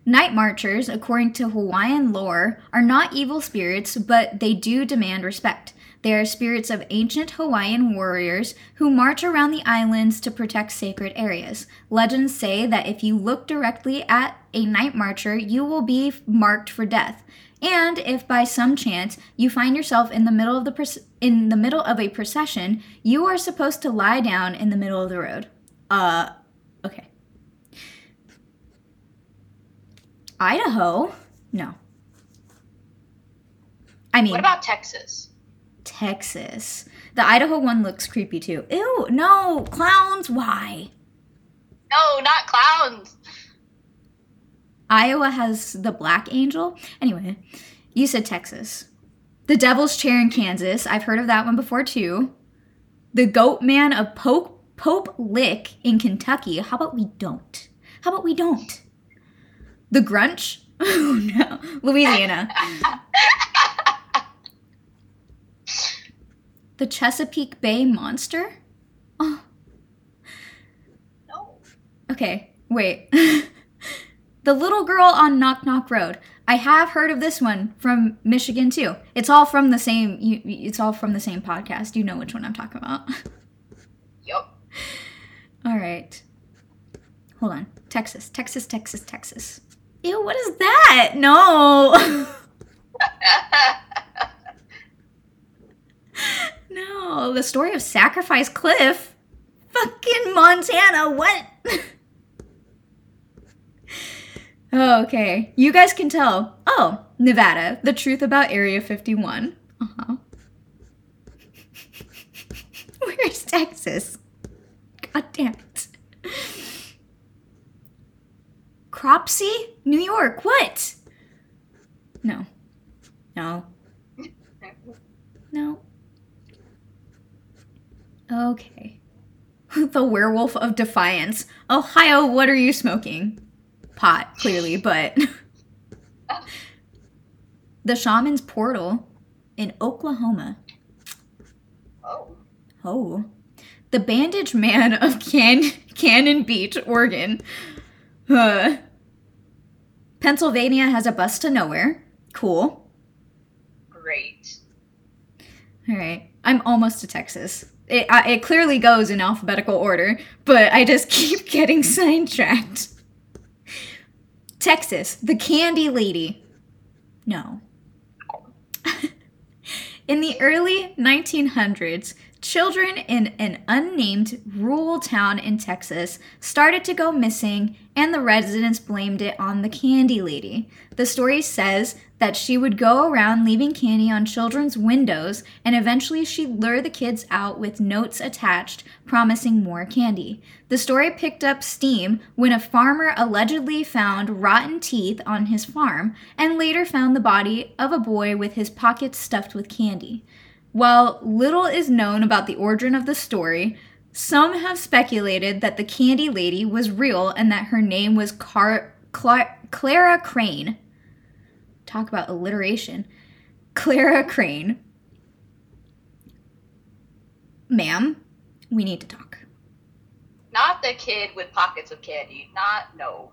Night marchers, according to Hawaiian lore, are not evil spirits, but they do demand respect. They are spirits of ancient Hawaiian warriors who march around the islands to protect sacred areas. Legends say that if you look directly at a night marcher, you will be marked for death. And if by some chance you find yourself in the middle of the in the middle of a procession, you are supposed to lie down in the middle of the road. Uh, okay. Idaho? No. I mean, What about Texas? Texas. The Idaho one looks creepy too. Ew, no, clowns, why? No, not clowns. Iowa has the Black Angel. Anyway, you said Texas. The Devil's Chair in Kansas. I've heard of that one before too. The Goat Man of Pope Pope Lick in Kentucky. How about we don't? How about we don't? The Grunch Oh no, Louisiana. the Chesapeake Bay Monster? Oh, No. okay, wait. the Little Girl on Knock Knock Road. I have heard of this one from Michigan too. It's all from the same. You, it's all from the same podcast. You know which one I'm talking about. Yup. All right. Hold on. Texas, Texas, Texas, Texas. Ew, what is that? No. no, the story of Sacrifice Cliff. Fucking Montana, what? oh, okay. You guys can tell. Oh, Nevada, the truth about Area 51. Uh huh. Where's Texas? God damn it. Cropsey? New York, what? No. No. No. Okay. the Werewolf of Defiance. Ohio, what are you smoking? Pot, clearly, but. the Shaman's Portal in Oklahoma. oh. Oh. The Bandage Man of Can- Cannon Beach, Oregon. Uh. Pennsylvania has a bus to nowhere. Cool. Great. All right. I'm almost to Texas. It, it clearly goes in alphabetical order, but I just keep getting sidetracked. Texas, the Candy Lady. No. in the early 1900s, children in an unnamed rural town in Texas started to go missing, and the residents blamed it on the Candy Lady. The story says that she would go around leaving candy on children's windows, and eventually she'd lure the kids out with notes attached promising more candy. The story picked up steam when a farmer allegedly found rotten teeth on his farm and later found the body of a boy with his pockets stuffed with candy. While little is known about the origin of the story, some have speculated that the Candy Lady was real and that her name was Car- Cla- Clara Crane. Talk about alliteration. Clara Crane. Ma'am, we need to talk. Not the kid with pockets of candy. Not no.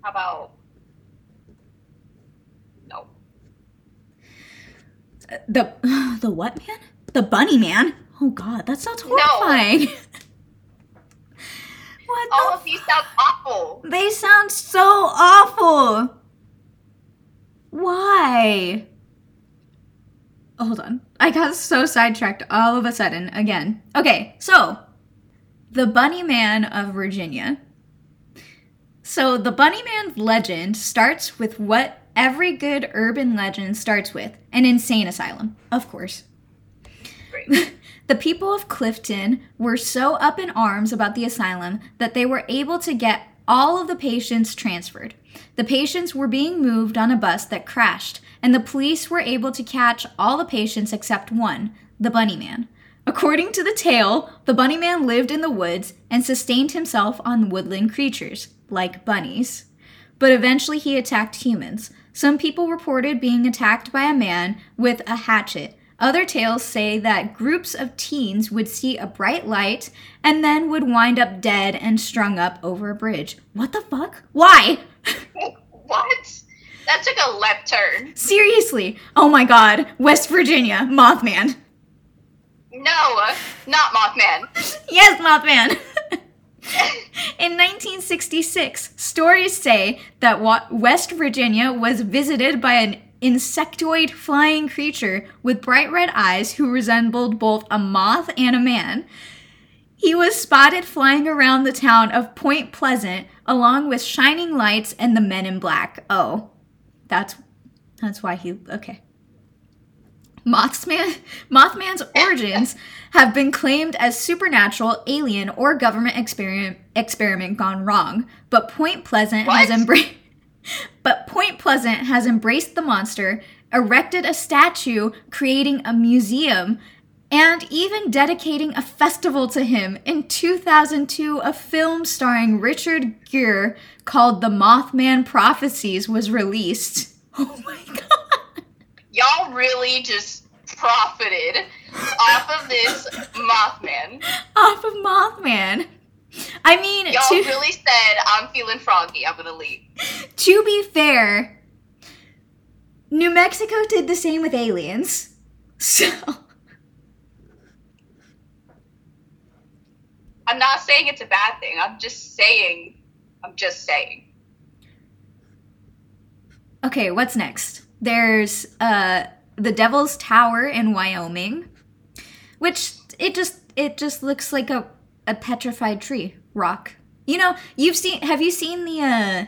How about no? The the what man? The bunny man? Oh god, that sounds horrifying. what All the of these sound awful. They sound so awful. Why? Hold on. I got so sidetracked all of a sudden again. Okay, so the Bunny Man of Virginia. So the Bunny Man legend starts with what every good urban legend starts with an insane asylum, of course. The people of Clifton were so up in arms about the asylum that they were able to get all of the patients transferred. The patients were being moved on a bus that crashed, and the police were able to catch all the patients except one, the Bunny Man. According to the tale, the Bunny Man lived in the woods and sustained himself on woodland creatures, like bunnies. But eventually he attacked humans. Some people reported being attacked by a man with a hatchet. Other tales say that groups of teens would see a bright light and then would wind up dead and strung up over a bridge. What the fuck? Why? What? That took a left turn. Seriously. Oh my god. West Virginia. Mothman. No, not Mothman. Yes, Mothman. In 1966, stories say that West Virginia was visited by an insectoid flying creature with bright red eyes who resembled both a moth and a man. He was spotted flying around the town of Point Pleasant along with shining lights and the men in black. Oh, that's that's why he okay. Mothman, Mothman's origins have been claimed as supernatural, alien, or government experiment experiment gone wrong. But Point Pleasant has embraced. But Point Pleasant has embraced the monster, erected a statue, creating a museum, and even dedicating a festival to him. In 2002, a film starring Richard Gere called The Mothman Prophecies was released. Oh my god. Y'all really just profited off of this Mothman. Off of Mothman. I mean, Y'all to, really said, I'm feeling froggy, I'm gonna leave. to be fair, New Mexico did the same with aliens. So, I'm not saying it's a bad thing, I'm just saying, I'm just saying. okay, what's next? There's uh the Devil's Tower in Wyoming, which it just it just looks like a a petrified tree rock. You know, you've seen have you seen the uh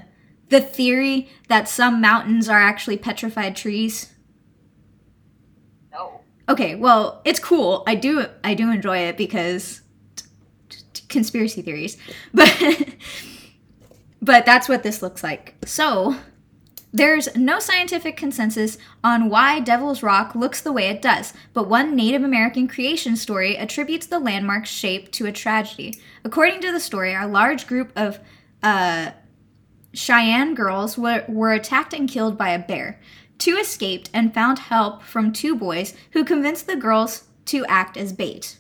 the theory that some mountains are actually petrified trees? No. Okay, well, it's cool. I do I do enjoy it because conspiracy theories. But but that's what this looks like. So, there's no scientific consensus on why Devil's Rock looks the way it does, but one Native American creation story attributes the landmark's shape to a tragedy. According to the story, a large group of uh, Cheyenne girls were, were attacked and killed by a bear. Two escaped and found help from two boys who convinced the girls to act as bait.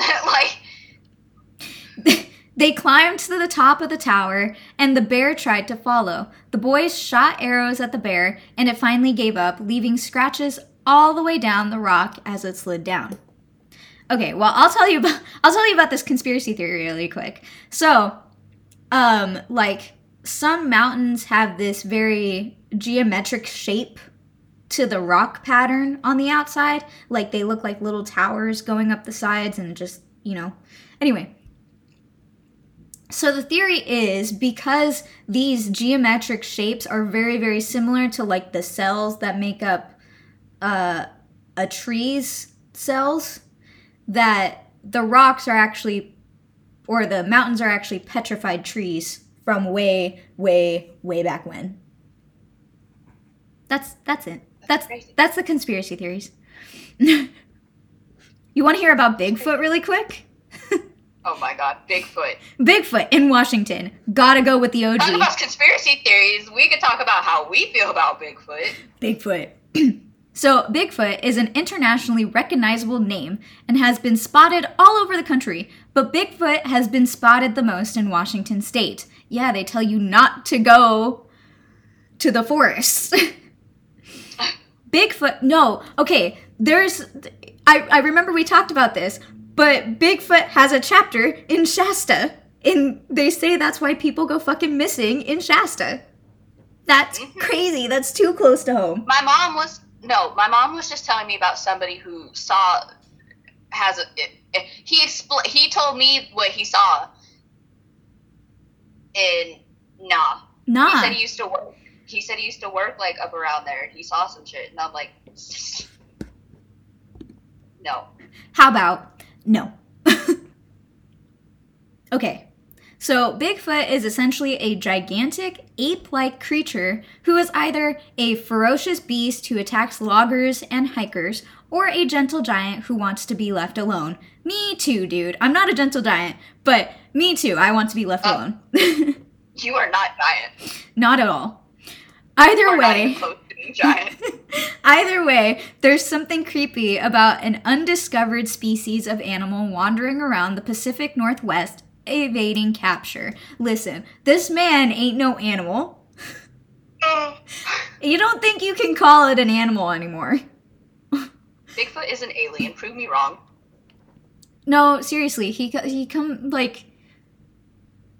like, They climbed to the top of the tower, and the bear tried to follow. The boys shot arrows at the bear, and it finally gave up, leaving scratches all the way down the rock as it slid down. Okay, well, I'll tell you about I'll tell you about this conspiracy theory really quick. So, um, like some mountains have this very geometric shape to the rock pattern on the outside, like they look like little towers going up the sides and just, you know. Anyway, so the theory is because these geometric shapes are very very similar to like the cells that make up uh, a tree's cells that the rocks are actually or the mountains are actually petrified trees from way way way back when. That's that's it. That's crazy. that's the conspiracy theories. you want to hear about Bigfoot really quick? oh my god, Bigfoot. Bigfoot in Washington. Gotta go with the OG. Talk about conspiracy theories, we could talk about how we feel about Bigfoot. Bigfoot. so, Bigfoot is an internationally recognizable name and has been spotted all over the country, but Bigfoot has been spotted the most in Washington state. Yeah, they tell you not to go to the forest. Bigfoot, no. Okay, there's I I remember we talked about this, but Bigfoot has a chapter in Shasta. And they say that's why people go fucking missing in Shasta. That's mm-hmm. crazy. That's too close to home. My mom was no, my mom was just telling me about somebody who saw has a it, it- he expl- he told me what he saw in nah. Nah. He said he used to work. He said he used to work like up around there, and he saw some shit, and I'm like, no. How about no? okay. So, Bigfoot is essentially a gigantic ape like creature who is either a ferocious beast who attacks loggers and hikers, or a gentle giant who wants to be left alone. Me too, dude. I'm not a gentle giant, but me too. I want to be left Oh. alone. You are not giant. not at all. Either way. even close to being giant. Either way, there's something creepy about an undiscovered species of animal wandering around the Pacific Northwest evading capture. Listen, this man ain't no animal. You don't think you can call it an animal anymore. Bigfoot is an alien. Prove me wrong. No, seriously, he he come like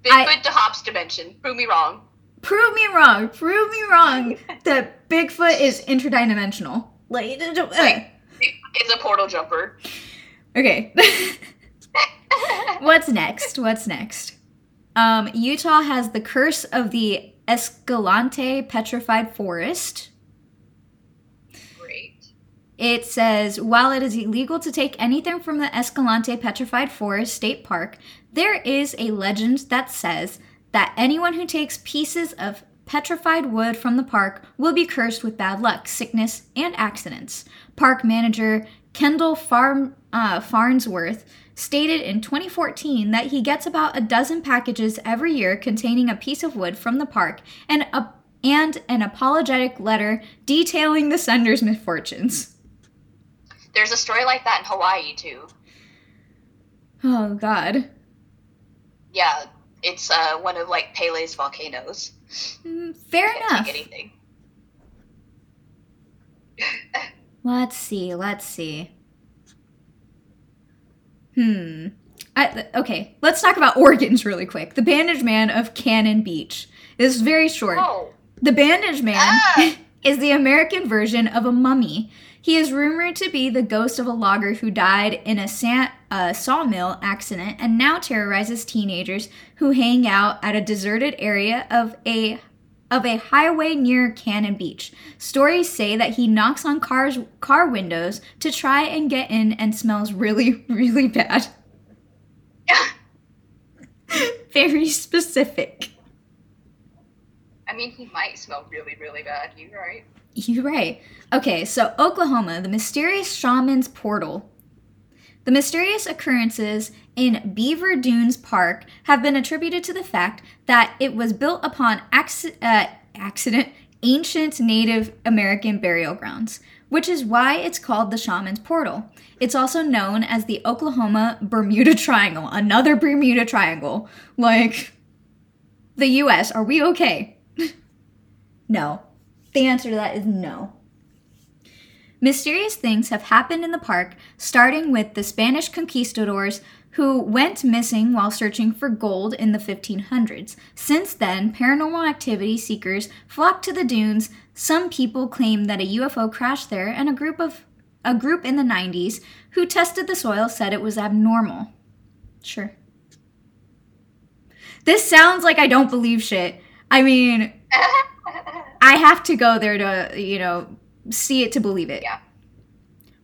Bigfoot I- to Hobbs dimension. Prove me wrong. Prove me wrong, prove me wrong that Bigfoot is interdimensional. Like, uh, Bigfoot is a portal jumper. okay. What's next? What's next? Um, Utah has the curse of the Escalante Petrified Forest. Great. It says while it is illegal to take anything from the Escalante Petrified Forest State Park, there is a legend that says that anyone who takes pieces of petrified wood from the park will be cursed with bad luck, sickness, and accidents. Park manager Kendall Farm, uh, Farnsworth stated in 2014 that he gets about a dozen packages every year containing a piece of wood from the park and a, and an apologetic letter detailing the sender's misfortunes. There's a story like that in Hawaii too. Oh God. Yeah, it's uh, one of like Pele's volcanoes. Mm, fair enough. anything. Let's see. Let's see. Hmm. I, okay, let's talk about organs really quick. The Bandage Man of Cannon Beach. This is very short. Oh, The Bandage Man Ah! is the American version of a mummy. He is rumored to be the ghost of a logger who died in a uh, sawmill accident and now terrorizes teenagers who hang out at a deserted area of a of a highway near Cannon Beach. Stories say that he knocks on cars car windows to try and get in and smells really really bad. Very specific. I mean, he might smell really, really bad. You're right. You're right. Okay, so Oklahoma, the mysterious shaman's portal. The mysterious occurrences in Beaver Dunes Park have been attributed to the fact that it was built upon acci- uh, accident ancient Native American burial grounds, which is why it's called the shaman's portal. It's also known as the Oklahoma Bermuda Triangle, another Bermuda Triangle. Like, the US, are we okay? no. The answer to that is no. Mysterious things have happened in the park, starting with the Spanish conquistadors who went missing while searching for gold in the 1500s. Since then, paranormal activity seekers flocked to the dunes. Some people claim that a UFO crashed there, and a group of a group in the 90s who tested the soil said it was abnormal. Sure. This sounds like I don't believe shit. I mean, I have to go there to, you know, see it to believe it. Yeah.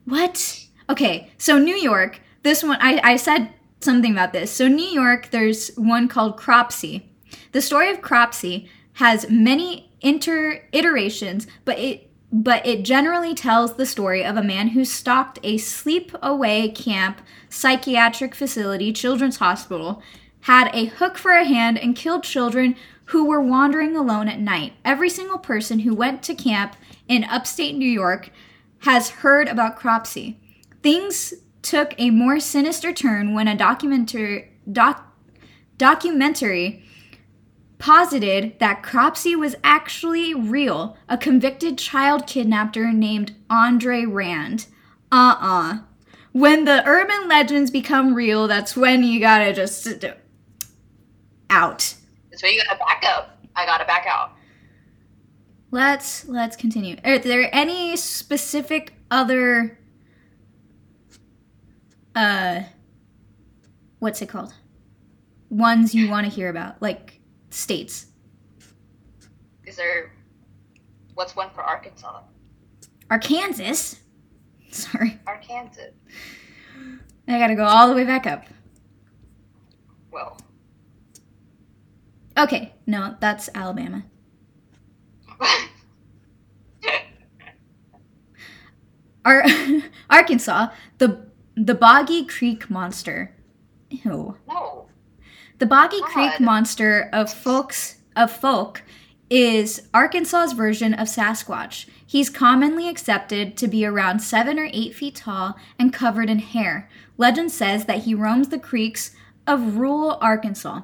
What? Okay, so New York, this one, I, I said something about this. So, New York, there's one called Cropsey. The story of Cropsey has many inter iterations, but it but it generally tells the story of a man who stalked a sleep-away camp, psychiatric facility, children's hospital, had a hook for a hand, and killed children who were wandering alone at night. Every single person who went to camp in upstate New York has heard about Cropsey. Things took a more sinister turn when a documentary doc, documentary posited that Cropsey was actually real, a convicted child kidnapper named Andre Rand. Uh-uh. When the urban legends become real, that's when you gotta just out. That's why you gotta back up. I gotta back out. Let's let's continue. Are there any specific other uh what's it called? Ones you want to hear about, like states. Is there? What's one for Arkansas? Arkansas. Sorry. Arkansas. I got to go all the way back up. Well, Okay, no, that's Alabama. Ar- Arkansas, the the Boggy Creek monster. Ew. no. The Boggy God. Creek monster of folks of folk is Arkansas's version of Sasquatch. He's commonly accepted to be around seven or eight feet tall and covered in hair. Legend says that he roams the creeks of rural Arkansas.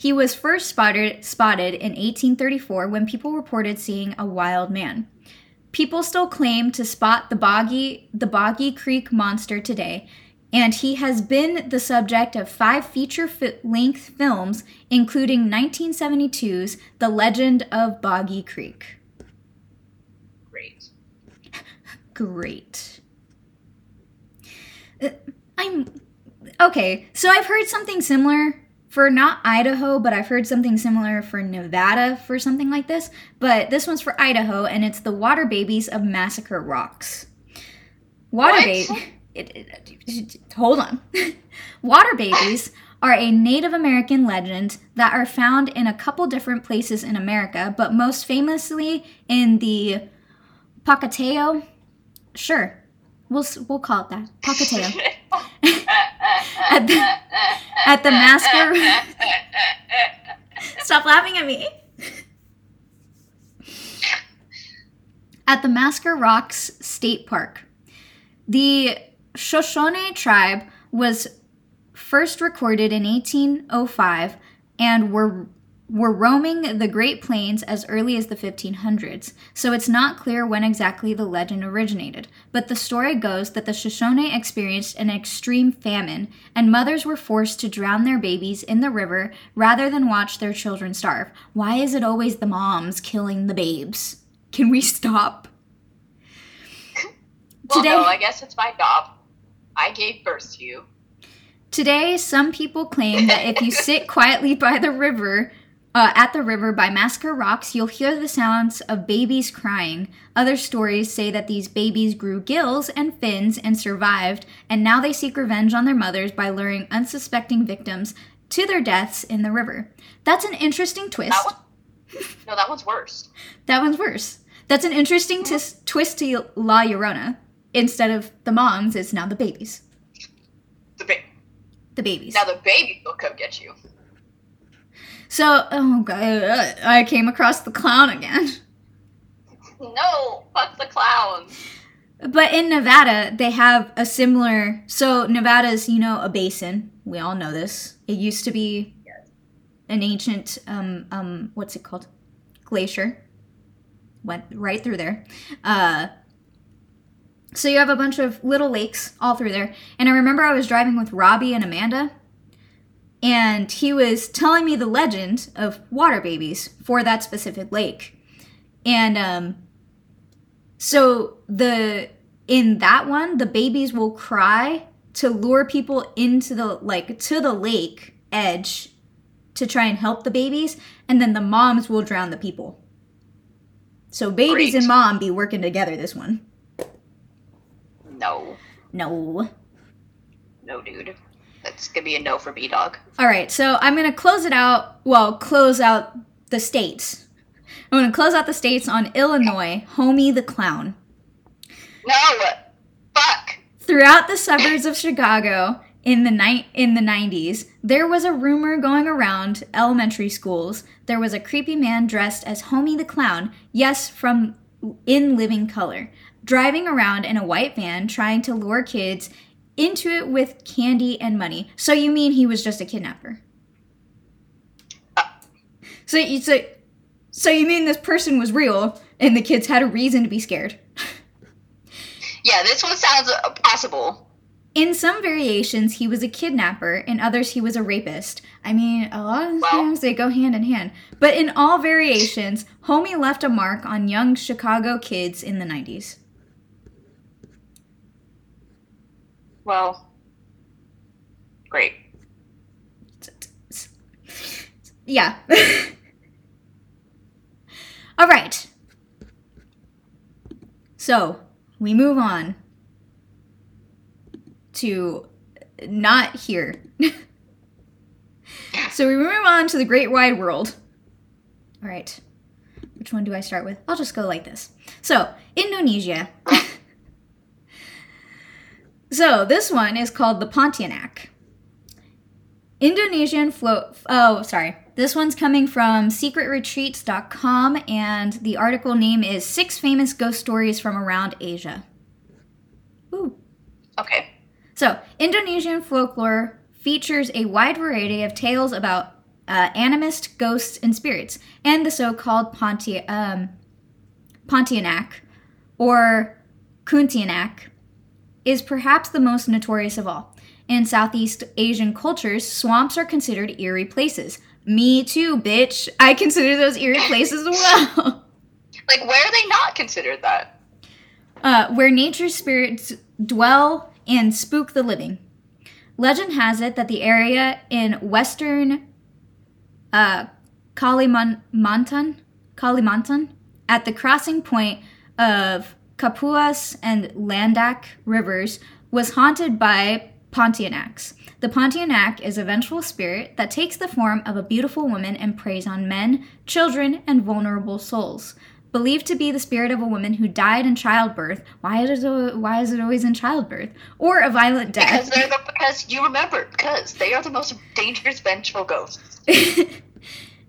He was first spotted spotted in 1834 when people reported seeing a wild man. People still claim to spot the boggy the Boggy Creek monster today, and he has been the subject of five feature-length films, including 1972's The Legend of Boggy Creek. Great. Great. Uh, I'm okay. So I've heard something similar for not Idaho, but I've heard something similar for Nevada for something like this. But this one's for Idaho, and it's the Water Babies of Massacre Rocks. Water babies. Hold on. Water babies are a Native American legend that are found in a couple different places in America, but most famously in the Pocateo. Sure, we'll we'll call it that Pocateo. at the at the Masker. Stop laughing at me. at the Masker Rocks State Park. The Shoshone tribe was first recorded in 1805 and were were roaming the Great Plains as early as the 1500s, so it's not clear when exactly the legend originated. But the story goes that the Shoshone experienced an extreme famine, and mothers were forced to drown their babies in the river rather than watch their children starve. Why is it always the moms killing the babes? Can we stop? Well, Today- no, I guess it's my job. I gave birth to you. Today, some people claim that if you sit quietly by the river, uh, at the river by Masker Rocks, you'll hear the sounds of babies crying. Other stories say that these babies grew gills and fins and survived, and now they seek revenge on their mothers by luring unsuspecting victims to their deaths in the river. That's an interesting twist. That one? No, that one's worse. That one's worse. That's an interesting tis- twist to La Llorona. Instead of the moms, it's now the babies. The ba- The babies. now the baby will come get you. So, oh god, I came across the clown again. No, fuck the clowns. But in Nevada, they have a similar. So Nevada's, you know, a basin. We all know this. It used to be an ancient, um, um, what's it called? Glacier. Went right through there. Uh, so you have a bunch of little lakes all through there. And I remember I was driving with Robbie and Amanda, and he was telling me the legend of water babies for that specific lake. And um, so the in that one, the babies will cry to lure people into the like to the lake edge to try and help the babies, and then the moms will drown the people. So babies Great. and mom be working together this one. No, No. no, dude. That's gonna be a no for B Dog. All right, so I'm gonna close it out. Well, close out the states. I'm gonna close out the states on Illinois, Homie the Clown. No, fuck. Throughout the suburbs of Chicago in the night in the 90s, there was a rumor going around elementary schools. There was a creepy man dressed as Homie the Clown, yes, from In Living Color, driving around in a white van trying to lure kids into it with candy and money. So you mean he was just a kidnapper? So you so, so you mean this person was real and the kids had a reason to be scared? Yeah, this one sounds uh, possible. In some variations, he was a kidnapper. In others, he was a rapist. I mean, a lot of Well- times they go hand in hand. But in all variations, Homie left a mark on young Chicago kids in the 90s. Well, great. Yeah. all right. So, we move on to not here. so, we move on to the great wide world. All right. Which one do I start with? I'll just go like this. So, Indonesia. so, this one is called the Pontianak. Indonesian float. Oh, sorry. This one's coming from secretretreats.com, and the article name is Six Famous Ghost Stories from Around Asia. Ooh. Okay. So, Indonesian folklore features a wide variety of tales about uh, animist, ghosts, and spirits, and the so called Ponti- um, Pontianak, or Kuntianak, is perhaps the most notorious of all. In Southeast Asian cultures, swamps are considered eerie places. Me too, bitch. I consider those eerie places as well. Like, where are they not considered that? uh, where nature's spirits dwell and spook the living. Legend has it that the area in western uh, Kalimantan, Kalimantan, at the crossing point of Kapuas and Landak rivers, was haunted by Pontianaks. The Pontianak is a vengeful spirit that takes the form of a beautiful woman and preys on men, children, and vulnerable souls. Believed to be the spirit of a woman who died in childbirth. Why is it, why is it always in childbirth? Or a violent Because death. they're the because you remember because they are the most dangerous vengeful ghosts.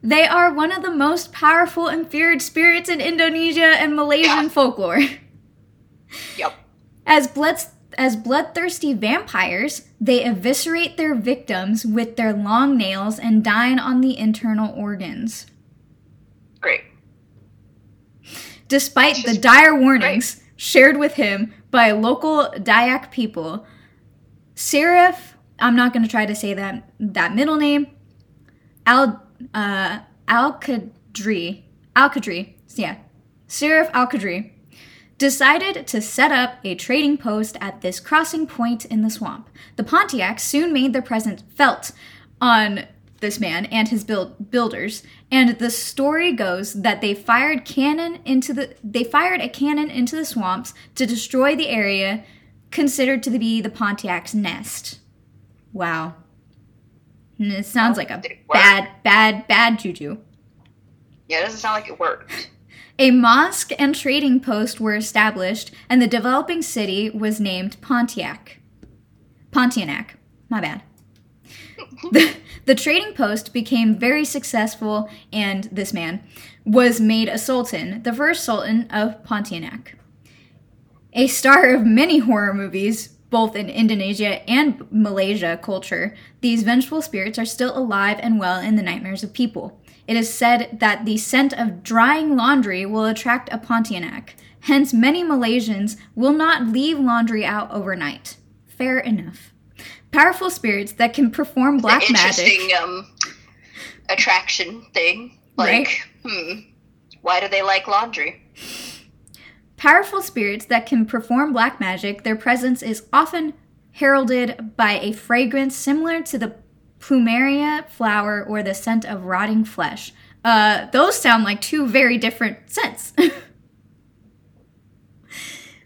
They are one of the most powerful and feared spirits in Indonesia and Malaysian Yeah. folklore. Yep. As blood as bloodthirsty vampires, they eviscerate their victims with their long nails and dine on the internal organs. Great. Despite the dire warnings shared with him by local Dayak people, Seraph, I'm not going to try to say that that middle name, Al uh, Al Qadri, Al Qadri, yeah, Seraph Al Qadri, decided to set up a trading post at this crossing point in the swamp. The Pontiacs soon made their presence felt on this man and his build- builders, and the story goes that they fired cannon into the they fired a cannon into the swamps to destroy the area considered to be the Pontiac's nest. Wow. And It sounds like a Did it work? bad, bad, bad juju. Yeah, it doesn't sound like it worked. A mosque and trading post were established, and the developing city was named Pontiac. Pontianak. My bad. The, the trading post became very successful, and this man was made a sultan, the first sultan of Pontianak. A star of many horror movies, both in Indonesia and Malaysia culture, these vengeful spirits are still alive and well in the nightmares of people. It is said that the scent of drying laundry will attract a Pontianak. Hence, many Malaysians will not leave laundry out overnight. Fair enough. Powerful spirits that can perform black the magic. interesting um attraction thing. Like, hmm, why do they like laundry? Powerful spirits that can perform black magic, their presence is often heralded by a fragrance similar to the plumeria flower or the scent of rotting flesh. Uh, those sound like two very different scents.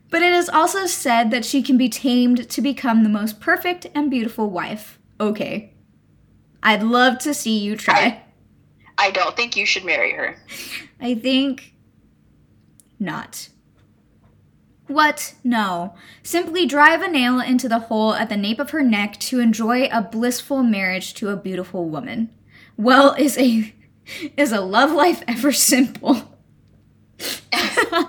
but it is also said that she can be tamed to become the most perfect and beautiful wife. Okay. I'd love to see you try. I don't think you should marry her. I think not. What? No. Simply drive a nail into the hole at the nape of her neck to enjoy a blissful marriage to a beautiful woman. Well, is a is a love life ever simple?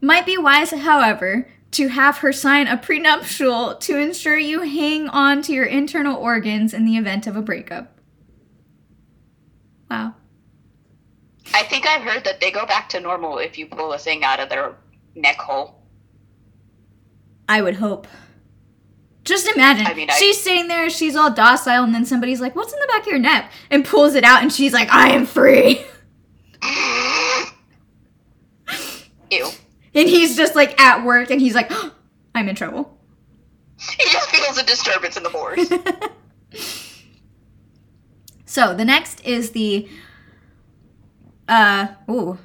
Might be wise, however, to have her sign a prenuptial to ensure you hang on to your internal organs in the event of a breakup. Wow. I think I've heard that they go back to normal if you pull a thing out of their neck hole. I would hope. Just imagine. I mean, I- she's sitting there, she's all docile, and then somebody's like, What's in the back of your neck? And pulls it out, and she's like, I am free. Ew. And he's just like at work, and he's like, I'm in trouble. He just feels a disturbance in the force. So the next is the, uh, ooh,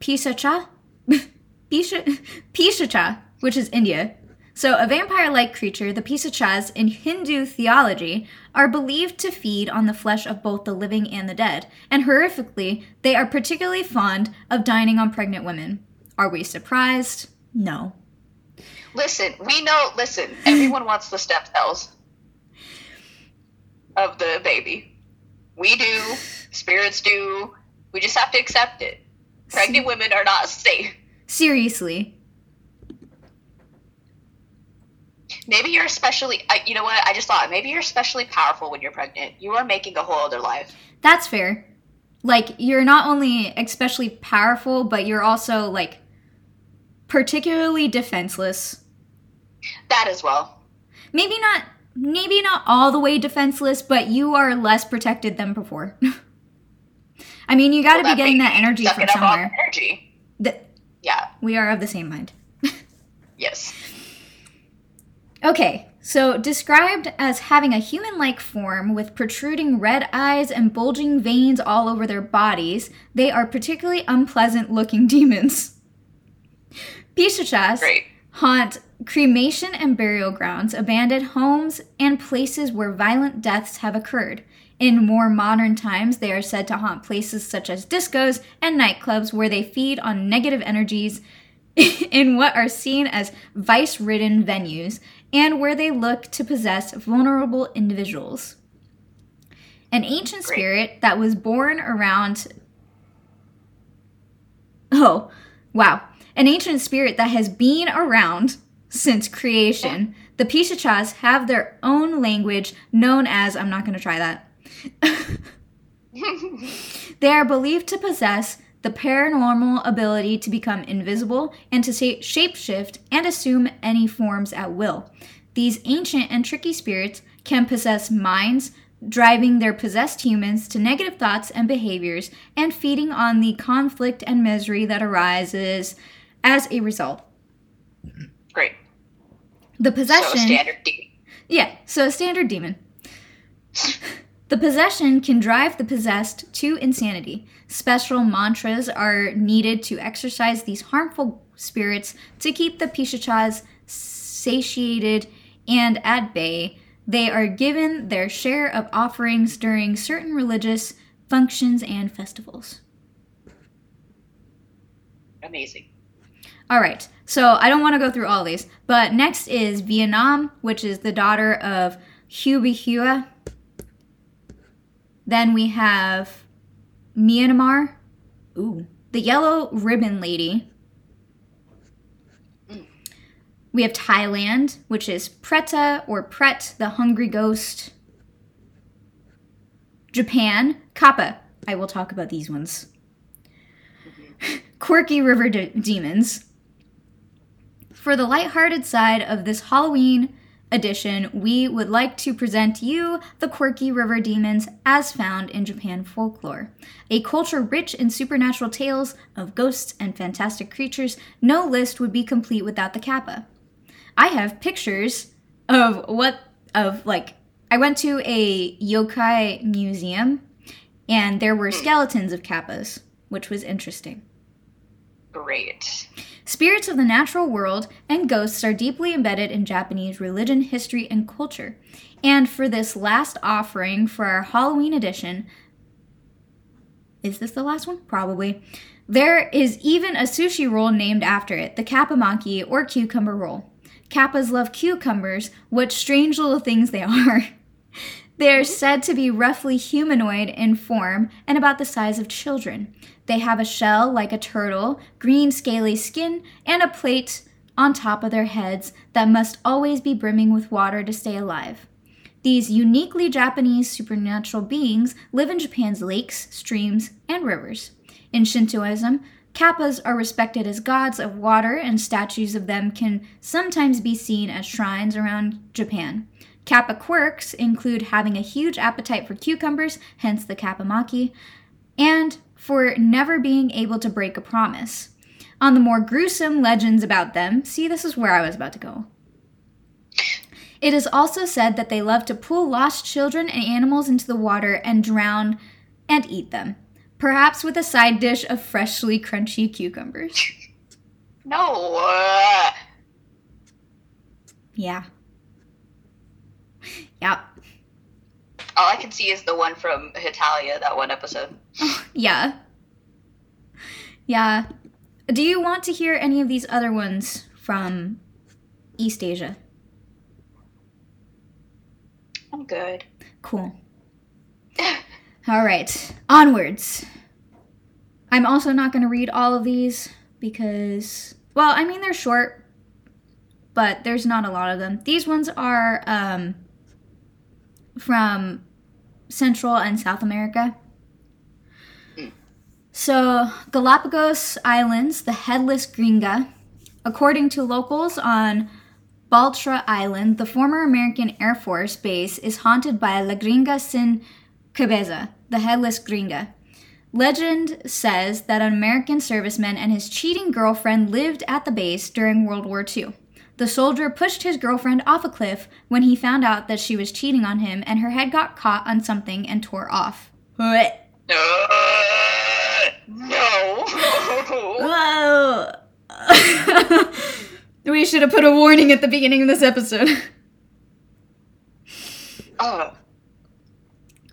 Pisacha? Pisha, Pishacha, which is India. So, a vampire like creature, the Pisachas in Hindu theology are believed to feed on the flesh of both the living and the dead, and horrifically, they are particularly fond of dining on pregnant women. Are we surprised? No. listen, we know. Listen, everyone wants the stem cells of the baby. We do. Spirits do. We just have to accept it. Pregnant women are not safe. Seriously. Maybe you're especially. I, you know what? I just thought maybe you're especially powerful when you're pregnant. You are making a whole other life. That's fair. Like, you're not only especially powerful, but you're also, like, particularly defenseless. That as well. Maybe not maybe not all the way defenseless, but you are less protected than before. I mean, you got to Well, be getting that energy from somewhere. Energy. Yeah. we are of the same mind. Yes. Okay, so described as having a human like form with protruding red eyes and bulging veins all over their bodies, they are particularly unpleasant looking demons. Pishachas haunt cremation and burial grounds, abandoned homes, and places where violent deaths have occurred. In more modern times, they are said to haunt places such as discos and nightclubs where they feed on negative energies in what are seen as vice ridden venues and where they look to possess vulnerable individuals. An ancient Great. spirit that was born around. Oh, wow. An ancient spirit that has been around since creation. The Pishachas have their own language known as. I'm not going to try that. They are believed to possess the paranormal ability to become invisible and to shapeshift and assume any forms at will. These ancient and tricky spirits can possess minds, driving their possessed humans to negative thoughts and behaviors and feeding on the conflict and misery that arises as a result. Great. The So possession. a standard D. Yeah, so a standard demon. The possession can drive the possessed to insanity. Special mantras are needed to exorcise these harmful spirits to keep the Pishachas satiated and at bay. They are given their share of offerings during certain religious functions and festivals. Amazing. All right. So I don't want to go through all these, but next is Vietnam, which is the daughter of Hubie Hua. Then we have Myanmar. Ooh. The Yellow Ribbon Lady. We have Thailand, which is Preta or Pret, the Hungry Ghost. Japan, Kappa. I will talk about these ones. Quirky River de- Demons. For the lighthearted side of this Halloween edition, we would like to present you the Quirky River Demons as found in Japan folklore. A culture rich in supernatural tales of ghosts and fantastic creatures, no list would be complete without the Kappa. I have pictures of what, of like, I went to a yokai museum and there were skeletons of Kappas, which was interesting. Great. Spirits of the natural world and ghosts are deeply embedded in Japanese religion, history, and culture. And for this last offering for our Halloween edition, is this the last one? Probably. There is even a sushi roll named after it, the kappamaki or cucumber roll. Kappas love cucumbers, what strange little things they are. They are mm-hmm. said to be roughly humanoid in form and about the size of children. They have a shell like a turtle, green scaly skin, and a plate on top of their heads that must always be brimming with water to stay alive. These uniquely Japanese supernatural beings live in Japan's lakes, streams, and rivers. In Shintoism, kappas are respected as gods of water, and statues of them can sometimes be seen at shrines around Japan. Kappa quirks include having a huge appetite for cucumbers, hence the kappamaki, and for never being able to break a promise. On the more gruesome legends about them, see, this is where I was about to go. It is also said that they love to pull lost children and animals into the water and drown and eat them, perhaps with a side dish of freshly crunchy cucumbers. No. Yeah. Yep. all I can see is the one from Hetalia, that one episode. Yeah. Yeah. Do you want to hear any of these other ones from East Asia? I'm good. Cool. All right, onwards. I'm also not going to read all of these because, well, I mean, they're short, but there's not a lot of them. These ones are um, from Central and South America. Hmm. So, Galapagos Islands, the headless gringa. According to locals on Baltra Island, the former American Air Force base is haunted by La Gringa Sin Cabeza, the headless gringa. Legend says that an American serviceman and his cheating girlfriend lived at the base during World War II. The soldier pushed his girlfriend off a cliff when he found out that she was cheating on him, and her head got caught on something and tore off. Uh, no. Whoa! We should have put a warning at the beginning of this episode. Oh,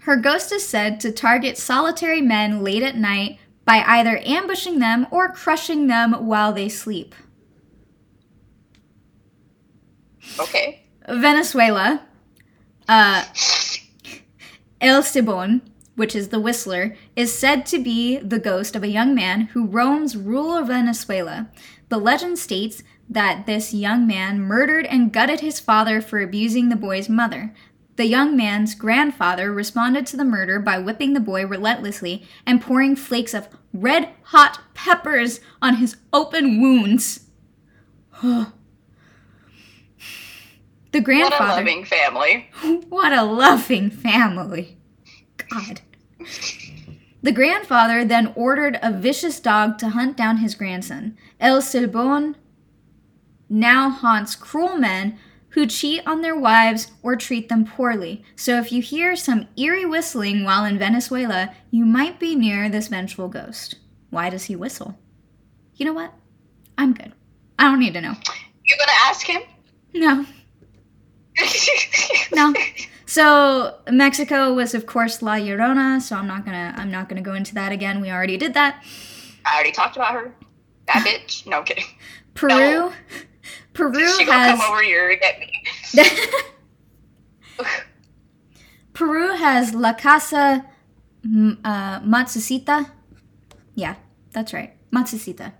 Her ghost is said to target solitary men late at night by either ambushing them or crushing them while they sleep. Okay. Venezuela, uh, El Silbon, which is the whistler, is said to be the ghost of a young man who roams rural Venezuela. The legend states that this young man murdered and gutted his father for abusing the boy's mother. The young man's grandfather responded to the murder by whipping the boy relentlessly and pouring flakes of red hot peppers on his open wounds. the What a loving family. What a loving family. God. The grandfather then ordered a vicious dog to hunt down his grandson. El Silbon now haunts cruel men who cheat on their wives or treat them poorly. So if you hear some eerie whistling while in Venezuela, you might be near this vengeful ghost. Why does he whistle? You know what? I'm good. I don't need to know. You gonna ask him? No. No. So Mexico was of course La Llorona, so I'm not gonna I'm not gonna go into that again. We already did that. I already talked about her. That bitch. No I'm kidding. Peru No. Peru She gonna has come over here and get me. Peru has La Casa uh, Matsusita. Yeah, that's right. Matsusita.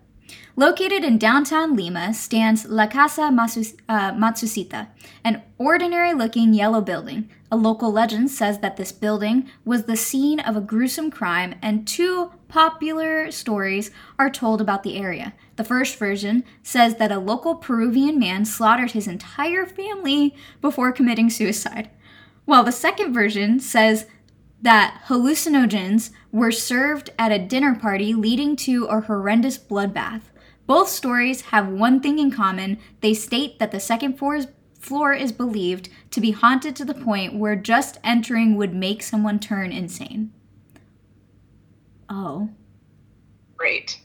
Located in downtown Lima stands La Casa uh, Matsusita, an ordinary looking yellow building. A local legend says that this building was the scene of a gruesome crime, and two popular stories are told about the area. The first version says that a local Peruvian man slaughtered his entire family before committing suicide, while the second version says that hallucinogens were served at a dinner party leading to a horrendous bloodbath. Both stories have one thing in common they state that the second floor is, floor is believed to be haunted to the point where just entering would make someone turn insane. Oh, Great.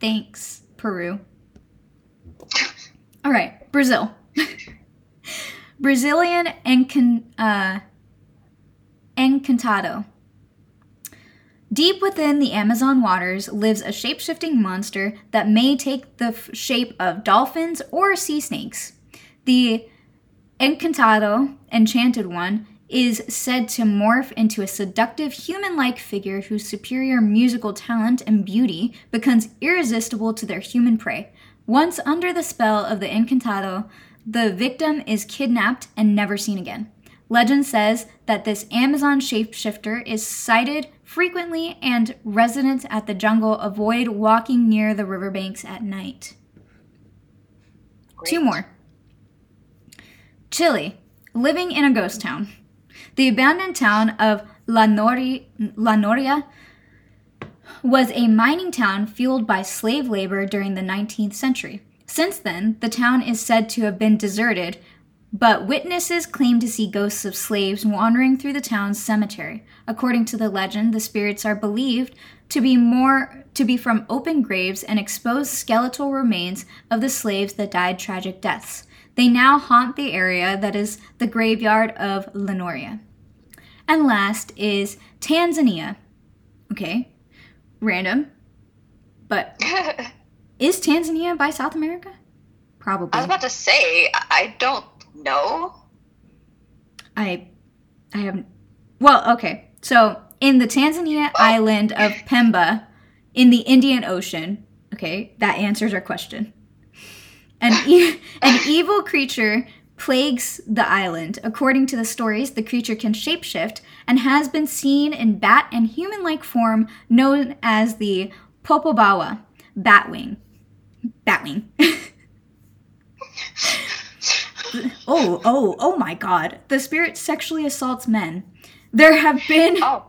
thanks, Peru. All right, Brazil. Brazilian encon- uh, Encantado. Deep within the Amazon waters lives a shape-shifting monster that may take the f- shape of dolphins or sea snakes. The Encantado, Enchanted One, is said to morph into a seductive human like figure whose superior musical talent and beauty becomes irresistible to their human prey. Once under the spell of the Encantado, the victim is kidnapped and never seen again. Legend says that this Amazon shapeshifter is sighted frequently, and residents at the jungle avoid walking near the riverbanks at night. Two more. Chile, living in a ghost town. The abandoned town of La, Nori- La Noria was a mining town fueled by slave labor during the 19th century. Since then, the town is said to have been deserted, but witnesses claim to see ghosts of slaves wandering through the town's cemetery. According to the legend, the spirits are believed to be more to be from open graves and exposed skeletal remains of the slaves that died tragic deaths. They now haunt the area that is the graveyard of La Noria. And last is Tanzania. Okay, random, but is Tanzania by South America? Probably. I was about to say, I I don't know. I I have well, okay. So in the Tanzania island of Pemba in the Indian Ocean, okay, that answers our question. An, e- an evil creature plagues the island. According to the stories, the creature can shapeshift and has been seen in bat and human like form known as the Popobawa, batwing. Batwing. oh, oh, oh my god. The spirit sexually assaults men. There have been Oh,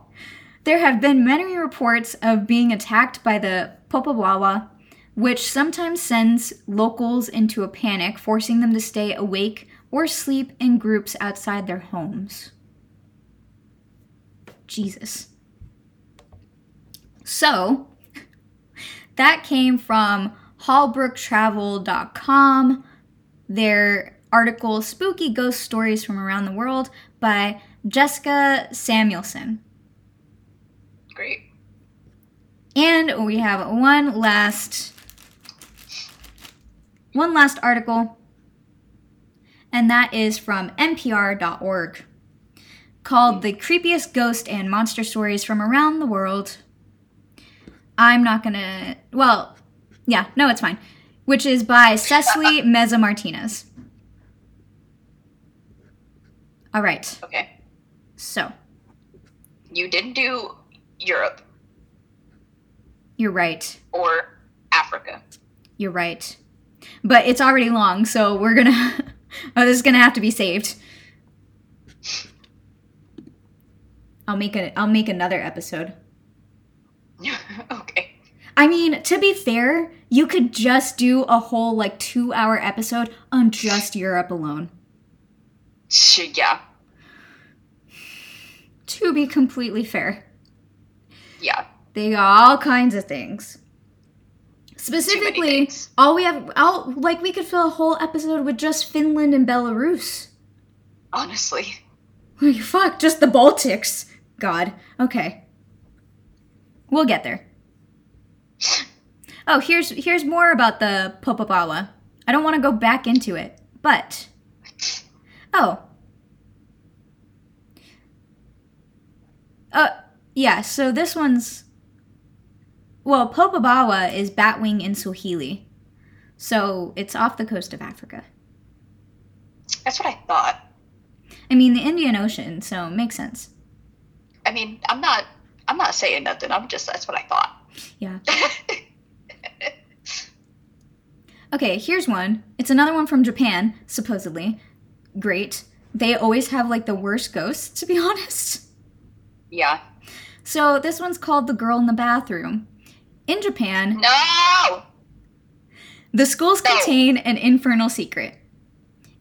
there have been many reports of being attacked by the Popobawa, which sometimes sends locals into a panic, forcing them to stay awake or sleep in groups outside their homes. Jesus. So, that came from holbrooktravel.com. Their article, Spooky Ghost Stories from Around the World by Jessica Samuelson. Great. And we have one last one last article and that is from npr.org called The Creepiest Ghost and Monster Stories from Around the World. I'm not going to well, yeah, no, it's fine. Which is by Cecily Meza Martinez. All right. Okay. So, You didn't do Europe you're right. or Africa. You're right. But it's already long, so we're gonna. oh, this is gonna have to be saved. I'll make a. I'll make another episode. okay. I mean, to be fair, you could just do a whole like two-hour episode on just Europe alone. Sh- Yeah. To be completely fair, Yeah. they got all kinds of things. Specifically, things. all we have, all like we could fill a whole episode with just Finland and Belarus. Honestly. Like, fuck, just the Baltics. God. Okay. We'll get there. Oh, here's here's more about the Popobawa. I don't want to go back into it, but oh, uh, yeah. So this one's well, Popobawa is batwing in Swahili, so it's off the coast of Africa. That's what I thought. I mean, the Indian Ocean, so it makes sense. I mean, I'm not I'm not saying nothing. I'm just that's what I thought. Yeah. Okay, here's one. It's another one from Japan, supposedly. Great. They always have like the worst ghosts, to be honest. yeah. So this one's called The Girl in the Bathroom. In Japan, No. the schools No. contain an infernal secret.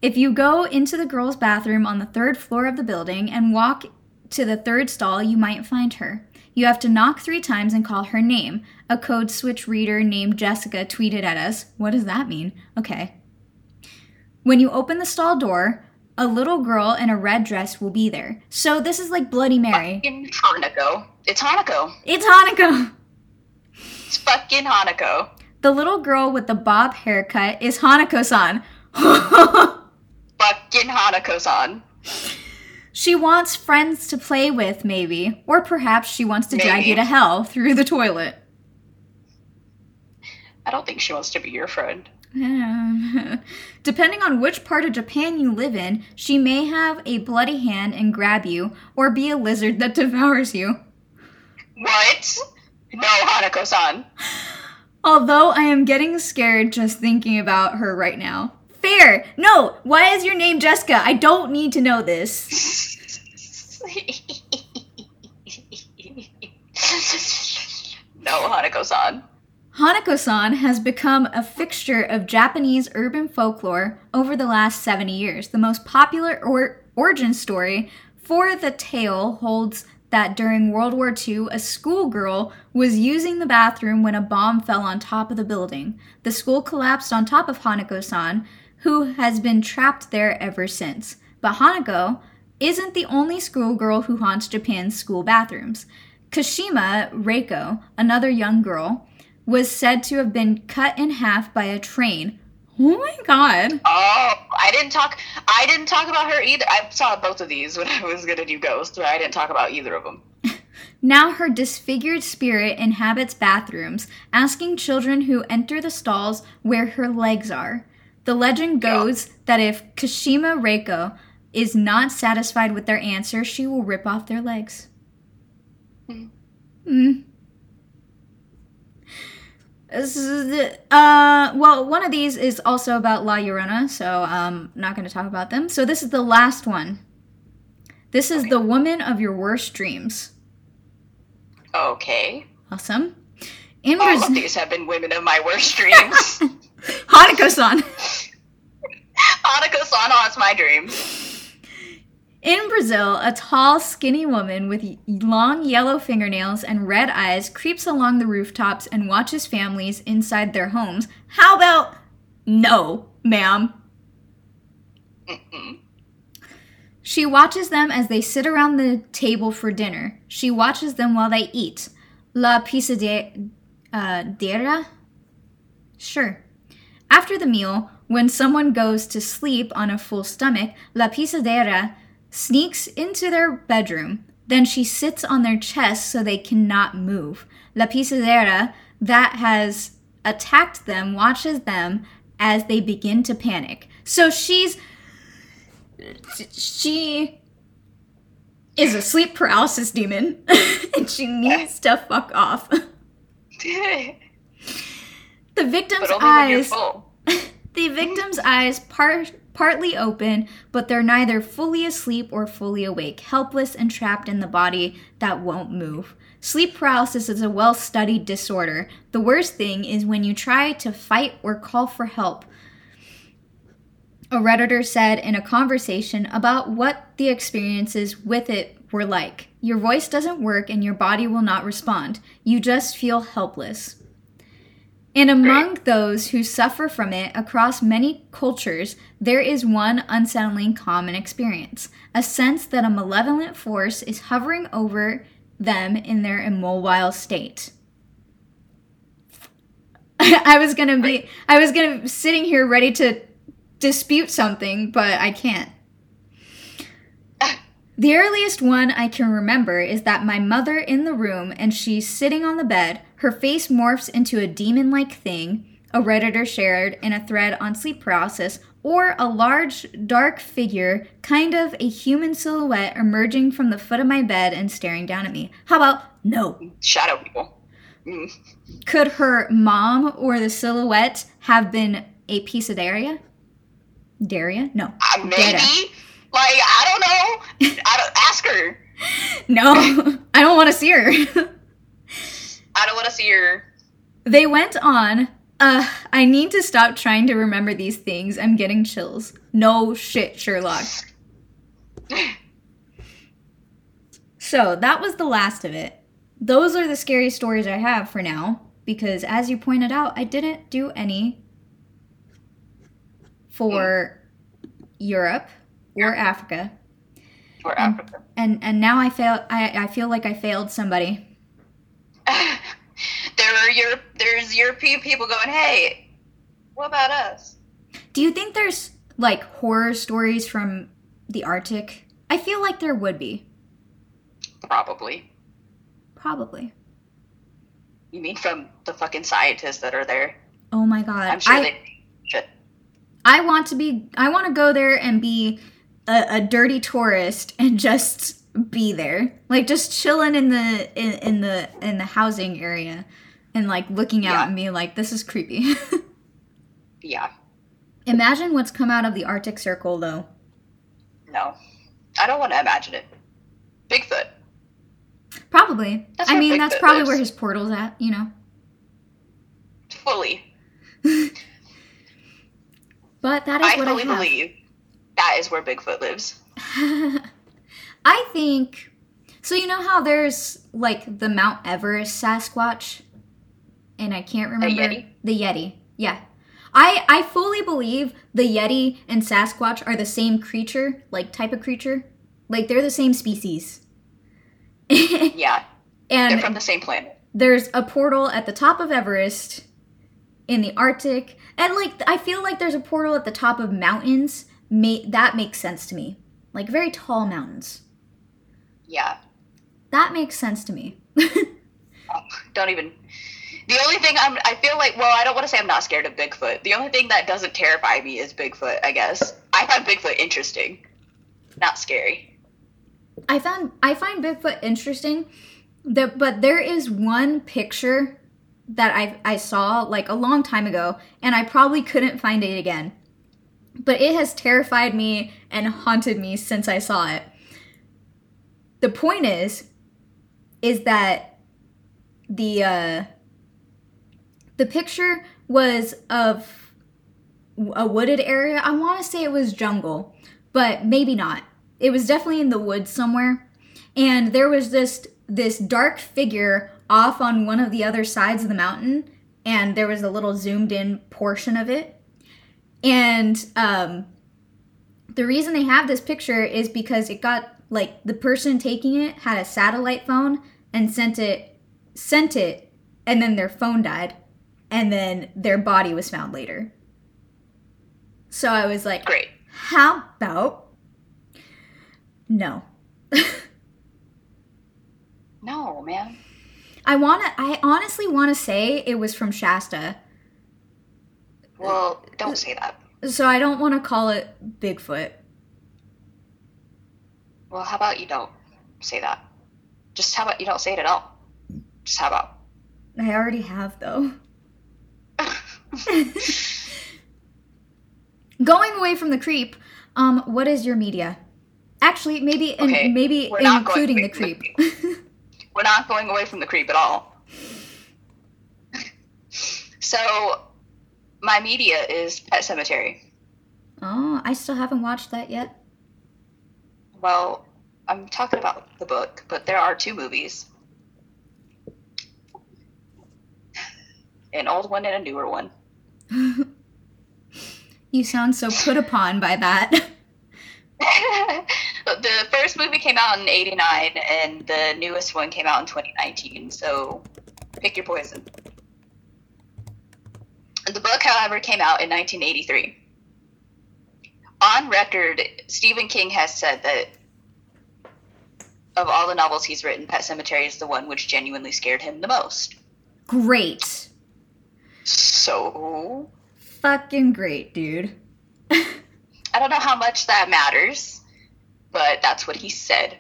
If you go into the girl's bathroom on the third floor of the building and walk to the third stall, you might find her. You have to knock three times and call her name. A code switch reader named Jessica tweeted at us. What does that mean? Okay. When you open the stall door, a little girl in a red dress will be there. So this is like Bloody Mary. Fucking Hanako. It's Hanako. It's Hanukkah! It's fucking Hanako. The little girl with the bob haircut is Hanako-san. Fucking Hanako-san. She wants friends to play with, maybe. Or perhaps she wants to drag you to hell through the toilet. I don't think she wants to be your friend. Depending on which part of Japan you live in, she may have a bloody hand and grab you, or be a lizard that devours you. What? No, Hanako-san. Although I am getting scared just thinking about her right now. Fair! No! Why is your name Jessica? I don't need to know this. no, Hanako-san. Hanako-san has become a fixture of Japanese urban folklore over the last 70 years. The most popular or- origin story for the tale holds that during World War II, a schoolgirl was using the bathroom when a bomb fell on top of the building. The school collapsed on top of Hanako-san, who has been trapped there ever since. But Hanako isn't the only schoolgirl who haunts Japan's school bathrooms. Kashima Reiko, another young girl, was said to have been cut in half by a train. Oh my god. Oh, I didn't talk. I didn't talk about her either. I saw both of these when I was gonna do Ghost, but I didn't talk about either of them. Now her disfigured spirit inhabits bathrooms, asking children who enter the stalls where her legs are. The legend Yeah. goes that if Kashima Reiko is not satisfied with their answer, she will rip off their legs. Hmm. Hmm. This is the- Uh, well, one of these is also about La Llorona, so um, not going to talk about them. So this is the last one. This is Okay. the woman of your worst dreams. Okay. Awesome. In All Brazil, of these have been women of my worst dreams. Hanako-san. Hanako-san haunts my dreams. In Brazil, a tall, skinny woman with long yellow fingernails and red eyes creeps along the rooftops and watches families inside their homes. How about no, ma'am? Mm-mm. She watches them as they sit around the table for dinner. She watches them while they eat. La pisadera? Uh, dera? Sure. After the meal, when someone goes to sleep on a full stomach, La pisadera sneaks into their bedroom. Then she sits on their chest so they cannot move. La pisadera that has attacked them watches them as they begin to panic. So she's she is a sleep paralysis demon and she needs to fuck off. The victim's but only when you're eyes the victim's eyes part partly open, but they're neither fully asleep or fully awake, helpless and trapped in the body that won't move. Sleep paralysis is a well studied disorder. The worst thing is when you try to fight or call for help. A Redditor said in a conversation about what the experiences with it were like. Your voice doesn't work and your body will not respond. You just feel helpless. And among those who suffer from it across many cultures, there is one unsettling common experience a sense that a malevolent force is hovering over them in their immobile state. I was gonna be, I was gonna be sitting here ready to dispute something, but I can't. The earliest one I can remember is that my mother in the room and she's sitting on the bed. Her face morphs into a demon like thing, a Redditor shared in a thread on sleep paralysis, or a large, dark figure, kind of a human silhouette, emerging from the foot of my bed and staring down at me. How about no? Shadow people. Mm. Could her mom or the silhouette have been a pisadera? Daria? No. Uh, maybe. Data. Like I don't know. I don't ask her. No, I don't want to see her. I don't want to see her. They went on. Uh, I need to stop trying to remember these things. I'm getting chills. No shit, Sherlock. So that was the last of it. Those are the scary stories I have for now, because as you pointed out, I didn't do any for Europe or Africa. Or Africa. And and now I fail I, I feel like I failed somebody. there are Europe. There's European people going, "Hey, what about us?" Do you think there's like horror stories from the Arctic? I feel like there would be. Probably. Probably. You mean from the fucking scientists that are there? Oh my god. I'm sure I, they. Shit. I want to be I want to go there and be a, a dirty tourist and just be there. Like just chilling in the in, in the in the housing area and like looking out Yeah. and being like this is creepy. Yeah. Imagine what's come out of the Arctic Circle though. No. I don't want to imagine it. Bigfoot. Probably. That's I mean, that's probably lives. where his portal's at, you know. Fully. But that is I what fully I have. believe that is where Bigfoot lives. I think so. You know how there's like the Mount Everest Sasquatch, and I can't remember Yeti? the Yeti. Yeah, I I fully believe the Yeti and Sasquatch are the same creature, like type of creature, like they're the same species. Yeah. They're and from the same planet. there's a portal at the top of Everest in the Arctic, and like I feel like there's a portal at the top of mountains. Ma- that makes sense to me, like very tall mountains. Yeah. That makes sense to me. Don't even. The only thing I'm, I feel like, well, I don't want to say I'm not scared of Bigfoot. The only thing that doesn't terrify me is Bigfoot, I guess. I find Bigfoot interesting, not scary. I found I find Bigfoot interesting, that but there is one picture that I I saw like a long time ago, and I probably couldn't find it again. But it has terrified me and haunted me since I saw it. The point is, is that the uh, the picture was of a wooded area. I want to say it was jungle, but maybe not it was definitely in the woods somewhere. And there was this this dark figure off on one of the other sides of the mountain and there was a little zoomed in portion of it. And um the reason they have this picture is because it got like the person taking it had a satellite phone and sent it sent it and then their phone died and then their body was found later. So I was like, Great. how about no? No, man. I want to I honestly want to say it was from Shasta. Well, don't say that. So I don't want to call it Bigfoot. Well, how about you don't say that? Just how about you don't say it at all? Just how about? I already have though. Going away from the creep, um what is your media? Actually, maybe in, Okay, maybe we're not going including the from the creep. We're not going away from the creep at all. so, my media is Pet Sematary. oh, I still haven't watched that yet. Well, I'm talking about the book, but there are two movies an old one and a newer one. You sound so put upon by that. the first movie came out in 89 and the newest one came out in 2019 so pick your poison the book however came out in 1983 on record stephen king has said that of all the novels he's written pet sematary is the one which genuinely scared him the most great. So Fucking great, dude. i don't know how much that matters but that's what he said